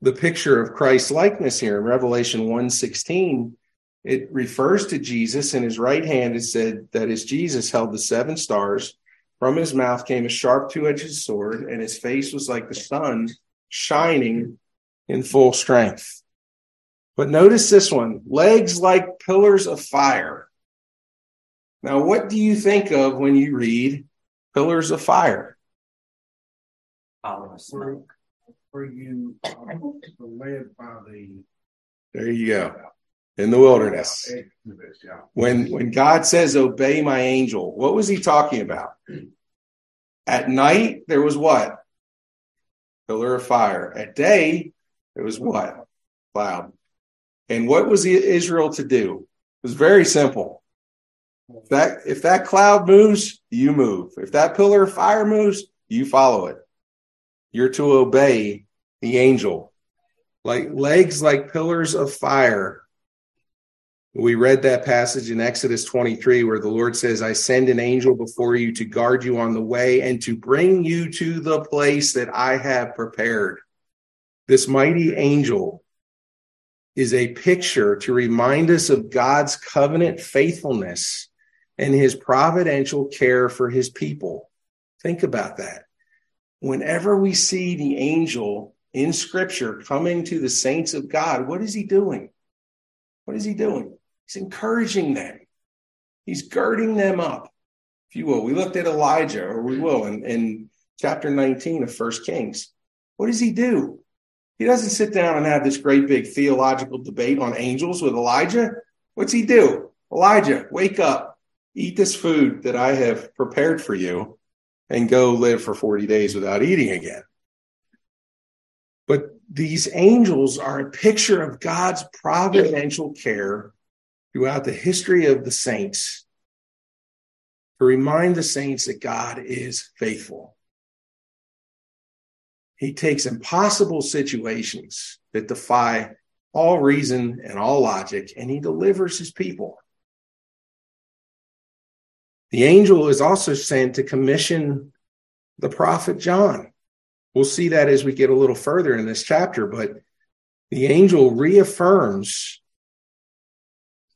the picture of Christ's likeness here in Revelation 1:16. It refers to Jesus in his right hand. It said that as Jesus held the seven stars, from his mouth came a sharp two-edged sword, and his face was like the sun shining in full strength. But notice this one legs like pillars of fire. Now, what do you think of when you read pillars of fire. Were you um, led by the? There you go. In the wilderness. When when God says obey my angel, what was he talking about? At night there was what? Pillar of fire. At day there was what? Cloud. And what was Israel to do? It was very simple. If that if that cloud moves, you move. If that pillar of fire moves, you follow it. You're to obey the angel. Like legs like pillars of fire. We read that passage in Exodus 23 where the Lord says, I send an angel before you to guard you on the way and to bring you to the place that I have prepared. This mighty angel is a picture to remind us of God's covenant faithfulness and his providential care for his people. Think about that. Whenever we see the angel in scripture coming to the saints of God, what is he doing? What is he doing? He's encouraging them. He's girding them up, if you will. We looked at Elijah, or we will, in, in chapter 19 of First Kings. What does he do? He doesn't sit down and have this great big theological debate on angels with Elijah. What's he do? Elijah, wake up eat this food that I have prepared for you and go live for 40 days without eating again. But these angels are a picture of God's providential care throughout the history of the saints to remind the saints that God is faithful. He takes impossible situations that defy all reason and all logic, and he delivers his people. The angel is also sent to commission the prophet John. We'll see that as we get a little further in this chapter, but the angel reaffirms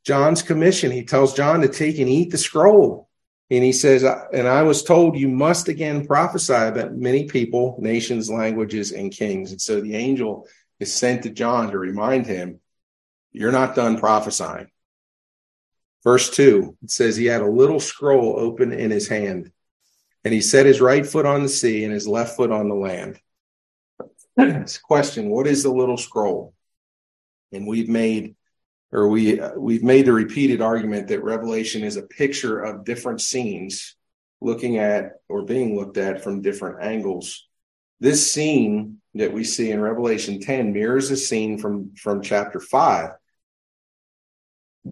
John's commission. He tells John to take and eat the scroll. And he says, And I was told you must again prophesy about many people, nations, languages, and kings. And so the angel is sent to John to remind him, You're not done prophesying. Verse 2, it says he had a little scroll open in his hand. and he set his right foot on the sea and his left foot on the land. question What is the little scroll? And we've made or we uh, we've made the repeated argument that revelation is a picture of different scenes looking at or being looked at from different angles. This scene that we see in revelation 10 mirrors a scene from from chapter 5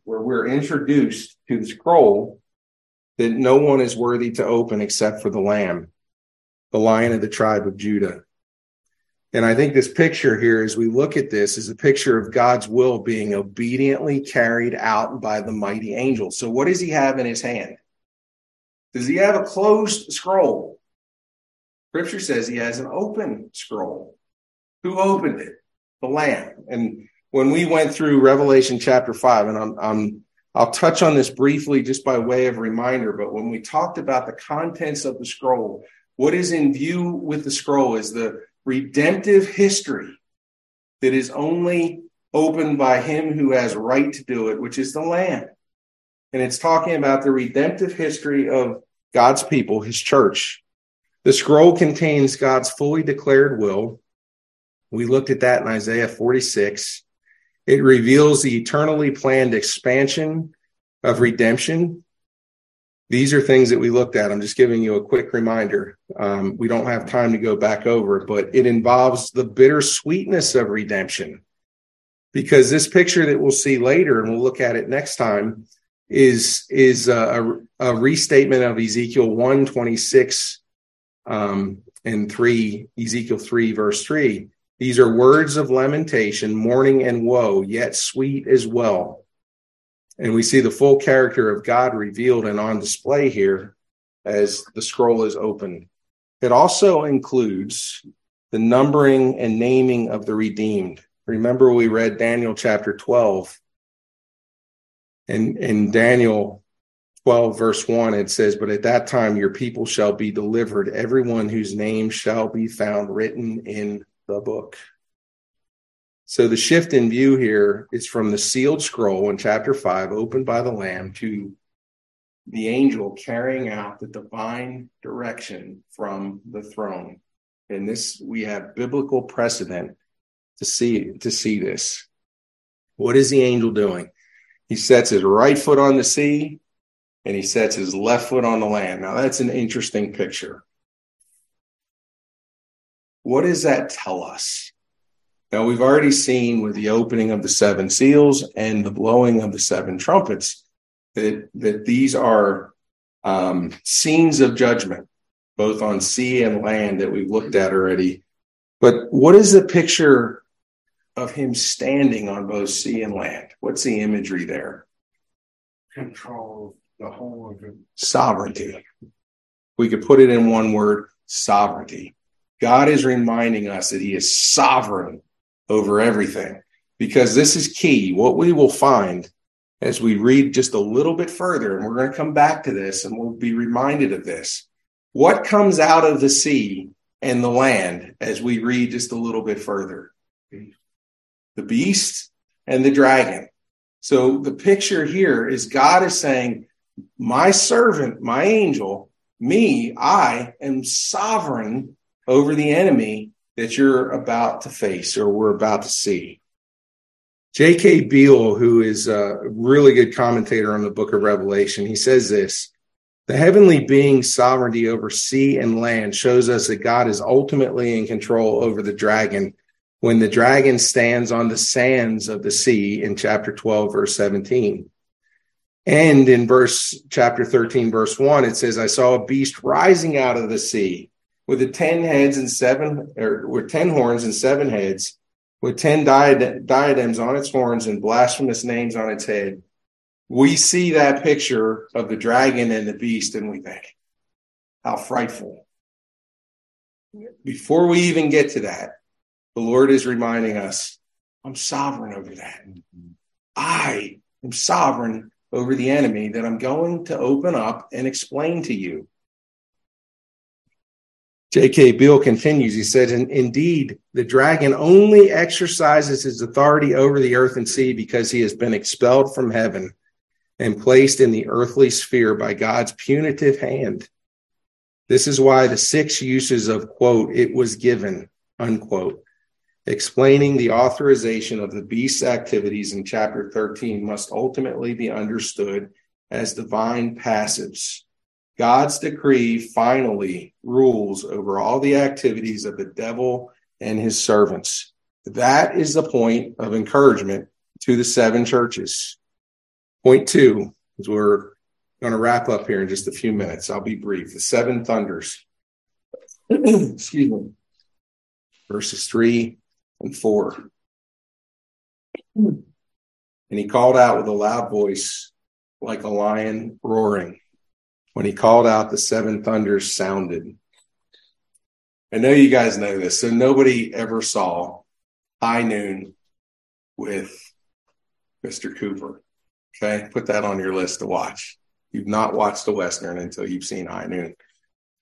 where we're introduced to the scroll that no one is worthy to open except for the lamb the lion of the tribe of judah and I think this picture here, as we look at this, is a picture of God's will being obediently carried out by the mighty angel. So, what does he have in his hand? Does he have a closed scroll? Scripture says he has an open scroll. Who opened it? The Lamb. And when we went through Revelation chapter 5, and I'm, I'm I'll touch on this briefly just by way of reminder, but when we talked about the contents of the scroll, what is in view with the scroll is the redemptive history that is only opened by him who has right to do it, which is the Lamb. And it's talking about the redemptive history of God's people, his church. The scroll contains God's fully declared will. We looked at that in Isaiah 46. It reveals the eternally planned expansion of redemption these are things that we looked at. I'm just giving you a quick reminder. Um, we don't have time to go back over, but it involves the bittersweetness of redemption. Because this picture that we'll see later, and we'll look at it next time, is is a, a restatement of Ezekiel 1 26 um, and 3, Ezekiel 3, verse 3. These are words of lamentation, mourning, and woe, yet sweet as well. And we see the full character of God revealed and on display here as the scroll is opened. It also includes the numbering and naming of the redeemed. Remember, we read Daniel chapter 12. And in Daniel 12, verse 1, it says, But at that time your people shall be delivered, everyone whose name shall be found written in the book. So the shift in view here is from the sealed scroll in chapter 5, opened by the Lamb, to the angel carrying out the divine direction from the throne. And this, we have biblical precedent to see, to see this. What is the angel doing? He sets his right foot on the sea and he sets his left foot on the land. Now, that's an interesting picture. What does that tell us? Now, we've already seen with the opening of the seven seals and the blowing of the seven trumpets that, that these are um, scenes of judgment, both on sea and land that we've looked at already. But what is the picture of him standing on both sea and land? What's the imagery there? Control the whole of it. Sovereignty. We could put it in one word sovereignty. God is reminding us that he is sovereign over everything because this is key. What we will find as we read just a little bit further, and we're going to come back to this and we'll be reminded of this. What comes out of the sea and the land as we read just a little bit further? The beast and the dragon. So the picture here is God is saying, My servant, my angel, me, I am sovereign over the enemy that you're about to face or we're about to see. G.K. Beale, who is a really good commentator on the book of Revelation, he says this The heavenly being's sovereignty over sea and land shows us that God is ultimately in control over the dragon when the dragon stands on the sands of the sea in chapter 12, verse 17. And in verse chapter 13, verse 1, it says, I saw a beast rising out of the sea with the ten heads and seven, or with ten horns and seven heads, with ten diadems on its horns and blasphemous names on its head. We see that picture of the dragon and the beast, and we think, how frightful. Before we even get to that, the Lord is reminding us, I'm sovereign over that. Mm-hmm. I am sovereign over the enemy that I'm going to open up and explain to you. G.K. Beale continues. He said, Indeed, the dragon only exercises his authority over the earth and sea because he has been expelled from heaven and placed in the earthly sphere by God's punitive hand. This is why the six uses of quote, it was given, unquote, explaining the authorization of the beast's activities in chapter 13 must ultimately be understood as divine passives. God's decree finally rules over all the activities of the devil and his servants. That is the point of encouragement to the seven churches. Point two, as we're going to wrap up here in just a few minutes. I'll be brief. The seven thunders. Excuse me. Verses three and four. And he called out with a loud voice, like a lion roaring. When he called out, the seven thunders sounded. I know you guys know this. So nobody ever saw High Noon with Mr. Cooper. Okay. Put that on your list to watch. You've not watched the Western until you've seen High Noon.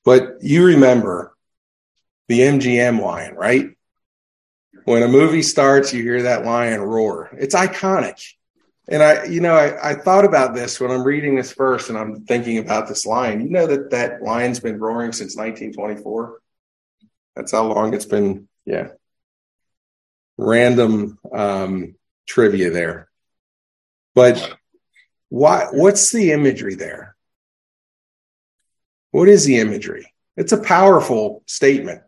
But you remember the MGM lion, right? When a movie starts, you hear that lion roar. It's iconic. And I, you know, I, I thought about this when I'm reading this verse and I'm thinking about this lion. You know that that lion's been roaring since 1924. That's how long it's been. Yeah. Random um, trivia there. But why, what's the imagery there? What is the imagery? It's a powerful statement.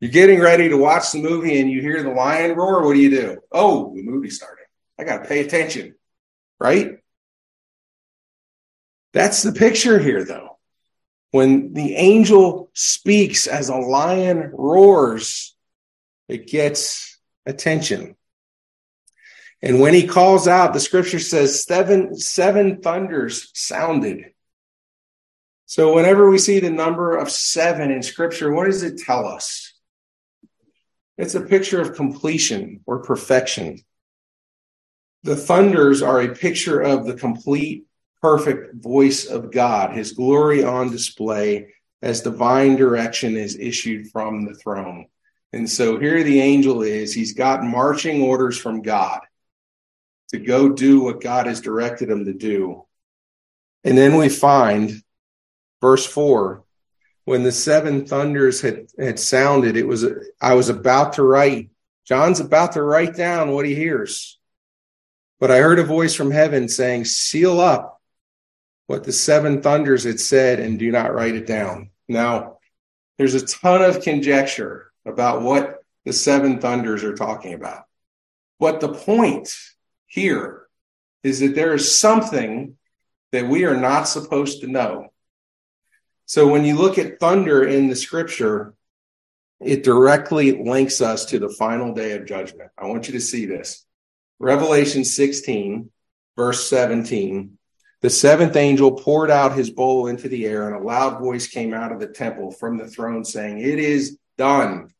You're getting ready to watch the movie and you hear the lion roar. What do you do? Oh, the movie's starting. I got to pay attention, right? That's the picture here, though. When the angel speaks as a lion roars, it gets attention. And when he calls out, the scripture says seven, seven thunders sounded. So whenever we see the number of seven in scripture, what does it tell us? It's a picture of completion or perfection. The thunders are a picture of the complete, perfect voice of God, his glory on display as divine direction is issued from the throne. And so here the angel is, he's got marching orders from God to go do what God has directed him to do. And then we find verse 4 when the seven thunders had, had sounded, it was I was about to write. John's about to write down what he hears. But I heard a voice from heaven saying, Seal up what the seven thunders had said and do not write it down. Now, there's a ton of conjecture about what the seven thunders are talking about. But the point here is that there is something that we are not supposed to know. So when you look at thunder in the scripture, it directly links us to the final day of judgment. I want you to see this. Revelation 16, verse 17. The seventh angel poured out his bowl into the air, and a loud voice came out of the temple from the throne saying, It is done.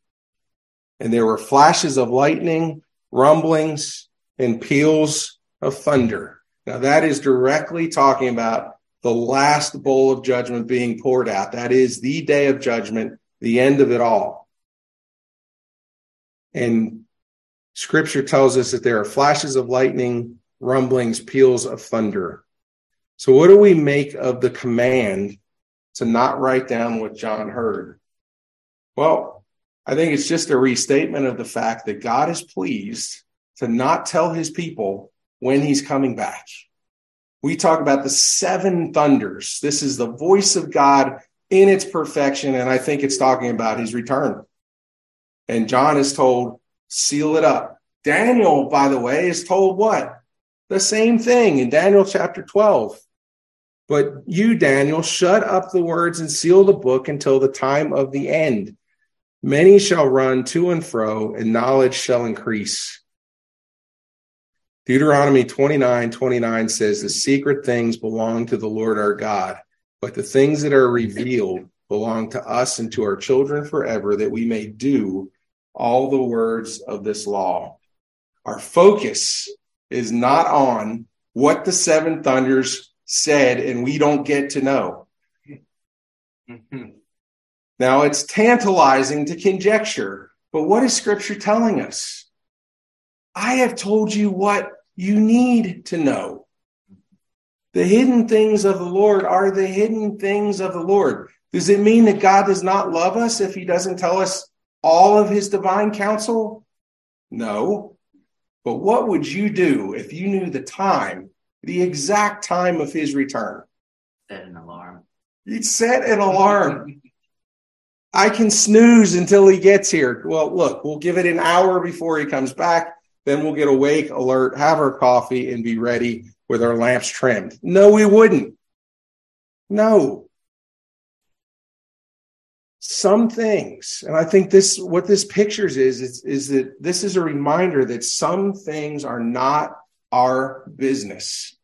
And there were flashes of lightning, rumblings, and peals of thunder. Now, that is directly talking about the last bowl of judgment being poured out. That is the day of judgment, the end of it all. And scripture tells us that there are flashes of lightning, rumblings, peals of thunder. So, what do we make of the command to not write down what John heard? Well, I think it's just a restatement of the fact that God is pleased to not tell his people when he's coming back. We talk about the seven thunders. This is the voice of God in its perfection. And I think it's talking about his return. And John is told, seal it up. Daniel, by the way, is told what? The same thing in Daniel chapter 12. But you, Daniel, shut up the words and seal the book until the time of the end. Many shall run to and fro, and knowledge shall increase. Deuteronomy 29 29 says, The secret things belong to the Lord our God, but the things that are revealed belong to us and to our children forever, that we may do all the words of this law. Our focus is not on what the seven thunders said, and we don't get to know. Mm-hmm. Now, it's tantalizing to conjecture, but what is Scripture telling us? I have told you what you need to know. The hidden things of the Lord are the hidden things of the Lord. Does it mean that God does not love us if he doesn't tell us all of his divine counsel? No. But what would you do if you knew the time, the exact time of his return? Set an alarm. You'd set an alarm. I can snooze until he gets here. Well, look, we'll give it an hour before he comes back. Then we'll get awake, alert, have our coffee, and be ready with our lamps trimmed. No, we wouldn't. No. Some things, and I think this, what this pictures is, is, is that this is a reminder that some things are not our business.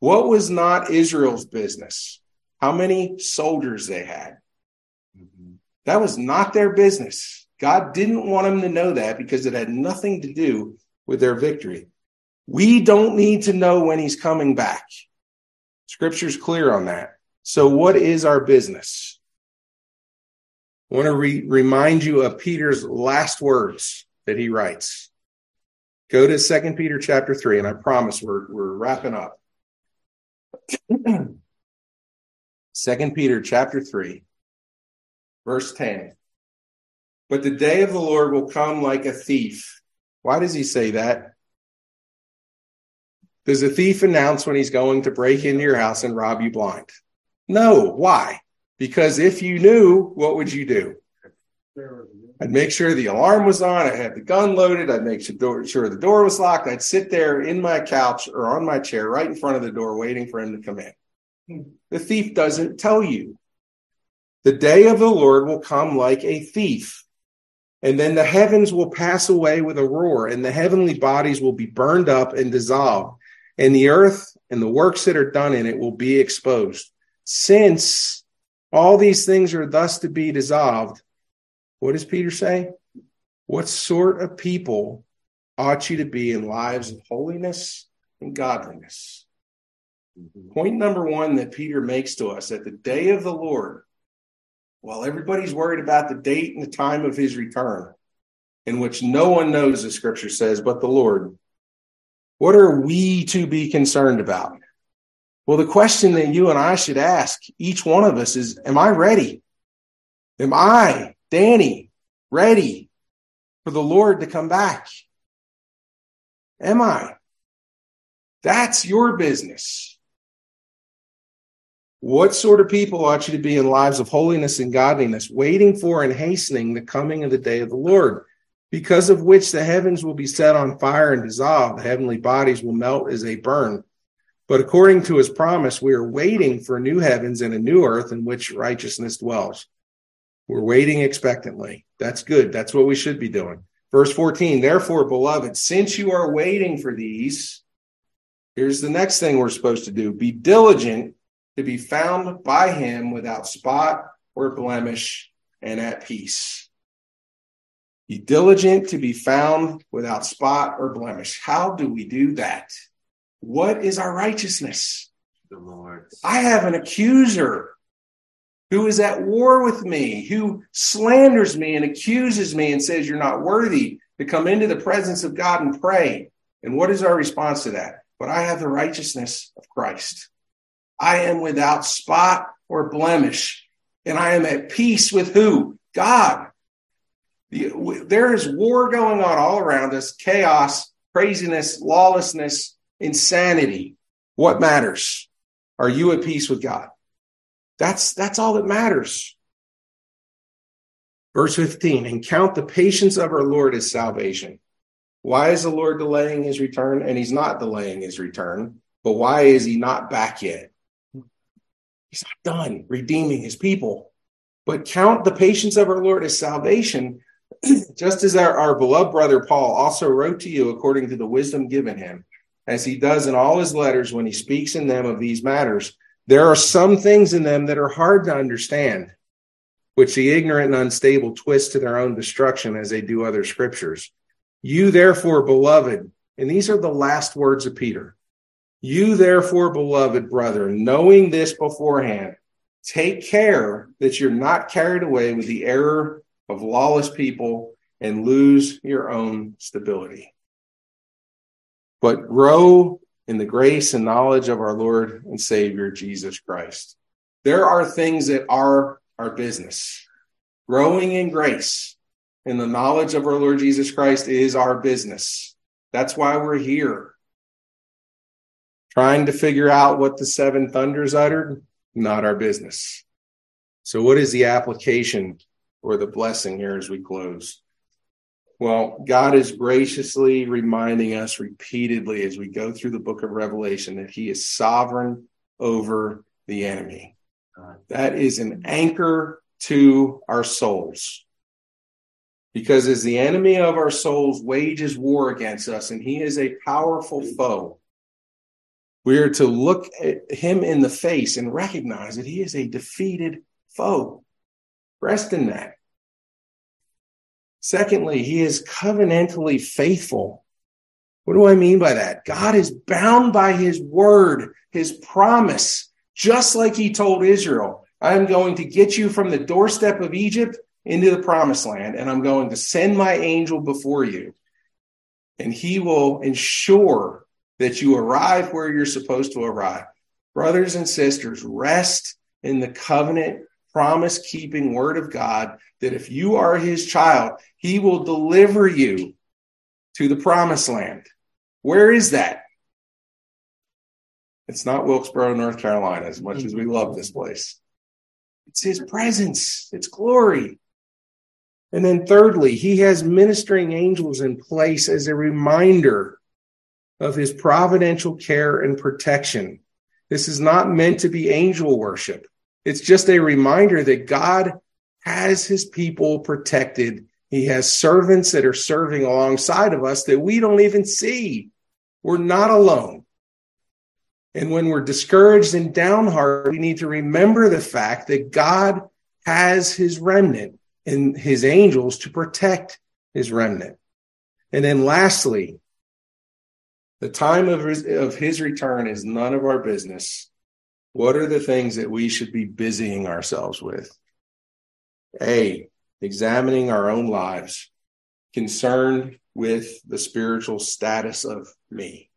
What was not Israel's business? How many soldiers they had? Mm-hmm. That was not their business. God didn't want them to know that because it had nothing to do with their victory. We don't need to know when he's coming back. Scripture's clear on that. So, what is our business? I want to re- remind you of Peter's last words that he writes. Go to Second Peter chapter 3, and I promise we're, we're wrapping up. Second Peter chapter 3, verse 10. But the day of the Lord will come like a thief. Why does he say that? Does a thief announce when he's going to break into your house and rob you blind? No. Why? Because if you knew, what would you do? I'd make sure the alarm was on. I had the gun loaded. I'd make sure the door was locked. I'd sit there in my couch or on my chair right in front of the door waiting for him to come in. The thief doesn't tell you. The day of the Lord will come like a thief. And then the heavens will pass away with a roar, and the heavenly bodies will be burned up and dissolved, and the earth and the works that are done in it will be exposed. Since all these things are thus to be dissolved, what does Peter say? What sort of people ought you to be in lives of holiness and godliness? Mm-hmm. Point number one that Peter makes to us at the day of the Lord, while everybody's worried about the date and the time of his return, in which no one knows, the scripture says, but the Lord, what are we to be concerned about? Well, the question that you and I should ask, each one of us, is Am I ready? Am I, Danny, ready for the Lord to come back? Am I? That's your business. What sort of people ought you to be in lives of holiness and godliness, waiting for and hastening the coming of the day of the Lord, because of which the heavens will be set on fire and dissolved, the heavenly bodies will melt as they burn. But according to his promise, we are waiting for new heavens and a new earth in which righteousness dwells. We're waiting expectantly. That's good. That's what we should be doing. Verse 14, therefore, beloved, since you are waiting for these, here's the next thing we're supposed to do be diligent to be found by him without spot or blemish and at peace. Be diligent to be found without spot or blemish. How do we do that? What is our righteousness? The Lord. I have an accuser who is at war with me, who slanders me and accuses me and says, You're not worthy to come into the presence of God and pray. And what is our response to that? But I have the righteousness of Christ. I am without spot or blemish, and I am at peace with who? God. There is war going on all around us chaos, craziness, lawlessness, insanity. What matters? Are you at peace with God? That's, that's all that matters. Verse 15, and count the patience of our Lord as salvation. Why is the Lord delaying his return? And he's not delaying his return, but why is he not back yet? He's not done redeeming his people. But count the patience of our Lord as salvation, just as our, our beloved brother Paul also wrote to you according to the wisdom given him, as he does in all his letters when he speaks in them of these matters there are some things in them that are hard to understand, which the ignorant and unstable twist to their own destruction as they do other scriptures. You, therefore, beloved, and these are the last words of Peter. You, therefore, beloved brother, knowing this beforehand, take care that you're not carried away with the error of lawless people and lose your own stability. But grow in the grace and knowledge of our Lord and Savior Jesus Christ. There are things that are our business. Growing in grace in the knowledge of our Lord Jesus Christ is our business. That's why we're here. Trying to figure out what the seven thunders uttered, not our business. So, what is the application or the blessing here as we close? Well, God is graciously reminding us repeatedly as we go through the book of Revelation that He is sovereign over the enemy. That is an anchor to our souls. Because as the enemy of our souls wages war against us, and he is a powerful foe, we are to look at him in the face and recognize that he is a defeated foe. Rest in that. Secondly, he is covenantally faithful. What do I mean by that? God is bound by his word, his promise, just like he told Israel. I am going to get you from the doorstep of Egypt into the promised land, and I'm going to send my angel before you. And he will ensure that you arrive where you're supposed to arrive. Brothers and sisters, rest in the covenant promise keeping word of God that if you are his child, he will deliver you to the promised land. Where is that? It's not Wilkesboro, North Carolina, as much as we love this place. It's his presence, it's glory. And then, thirdly, he has ministering angels in place as a reminder of his providential care and protection. This is not meant to be angel worship. It's just a reminder that God has his people protected. He has servants that are serving alongside of us that we don't even see. We're not alone. And when we're discouraged and downhearted, we need to remember the fact that God has his remnant and his angels to protect his remnant. And then lastly, the time of his, of his return is none of our business. What are the things that we should be busying ourselves with? A, examining our own lives, concerned with the spiritual status of me.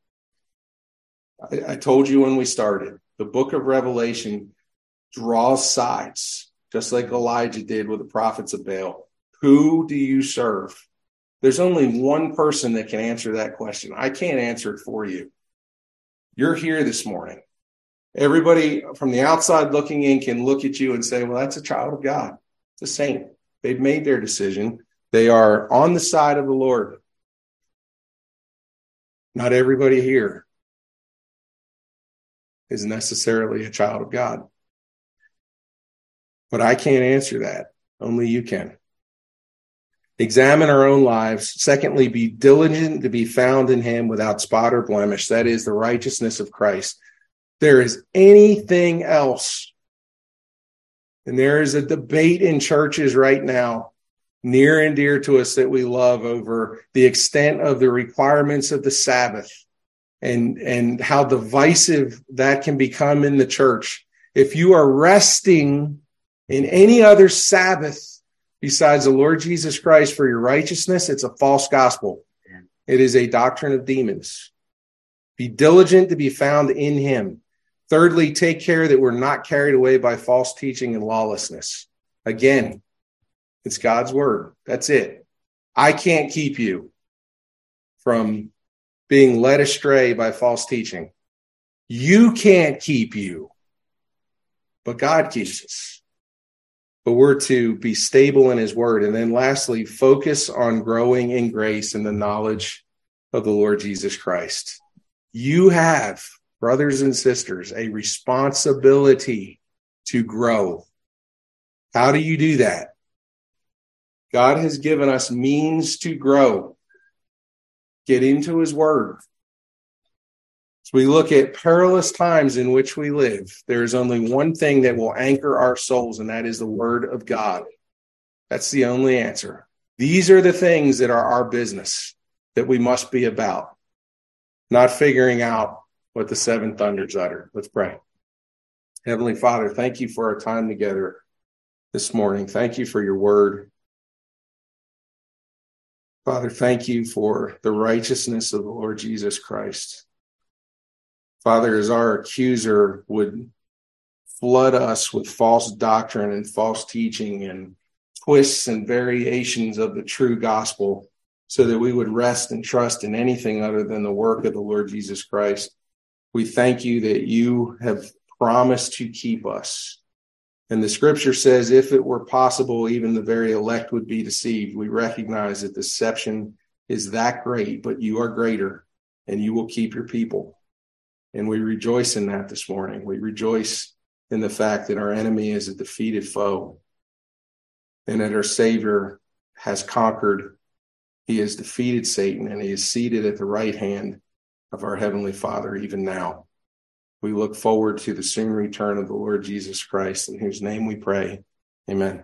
I, I told you when we started, the book of Revelation draws sides, just like Elijah did with the prophets of Baal. Who do you serve? There's only one person that can answer that question. I can't answer it for you. You're here this morning. Everybody from the outside looking in can look at you and say, well, that's a child of God. It's a saint. They've made their decision. They are on the side of the Lord. Not everybody here is necessarily a child of God. But I can't answer that. Only you can. Examine our own lives. Secondly, be diligent to be found in him without spot or blemish. That is the righteousness of Christ there is anything else. And there is a debate in churches right now, near and dear to us that we love over the extent of the requirements of the Sabbath and, and how divisive that can become in the church. If you are resting in any other Sabbath besides the Lord Jesus Christ for your righteousness, it's a false gospel. It is a doctrine of demons. Be diligent to be found in him. Thirdly, take care that we're not carried away by false teaching and lawlessness. Again, it's God's word. That's it. I can't keep you from being led astray by false teaching. You can't keep you, but God keeps us. But we're to be stable in his word. And then lastly, focus on growing in grace and the knowledge of the Lord Jesus Christ. You have brothers and sisters, a responsibility to grow. How do you do that? God has given us means to grow. Get into his word. As we look at perilous times in which we live, there is only one thing that will anchor our souls, and that is the word of God. That's the only answer. These are the things that are our business that we must be about, not figuring out what the seven thunders utter. Let's pray. Heavenly Father, thank you for our time together this morning. Thank you for your word. Father, thank you for the righteousness of the Lord Jesus Christ. Father, as our accuser would flood us with false doctrine and false teaching and twists and variations of the true gospel so that we would rest and trust in anything other than the work of the Lord Jesus Christ. We thank you that you have promised to keep us. And the scripture says, if it were possible, even the very elect would be deceived. We recognize that deception is that great, but you are greater and you will keep your people. And we rejoice in that this morning. We rejoice in the fact that our enemy is a defeated foe and that our Savior has conquered. He has defeated Satan and he is seated at the right hand of our Heavenly Father even now. We look forward to the soon return of the Lord Jesus Christ, in whose name we pray. Amen.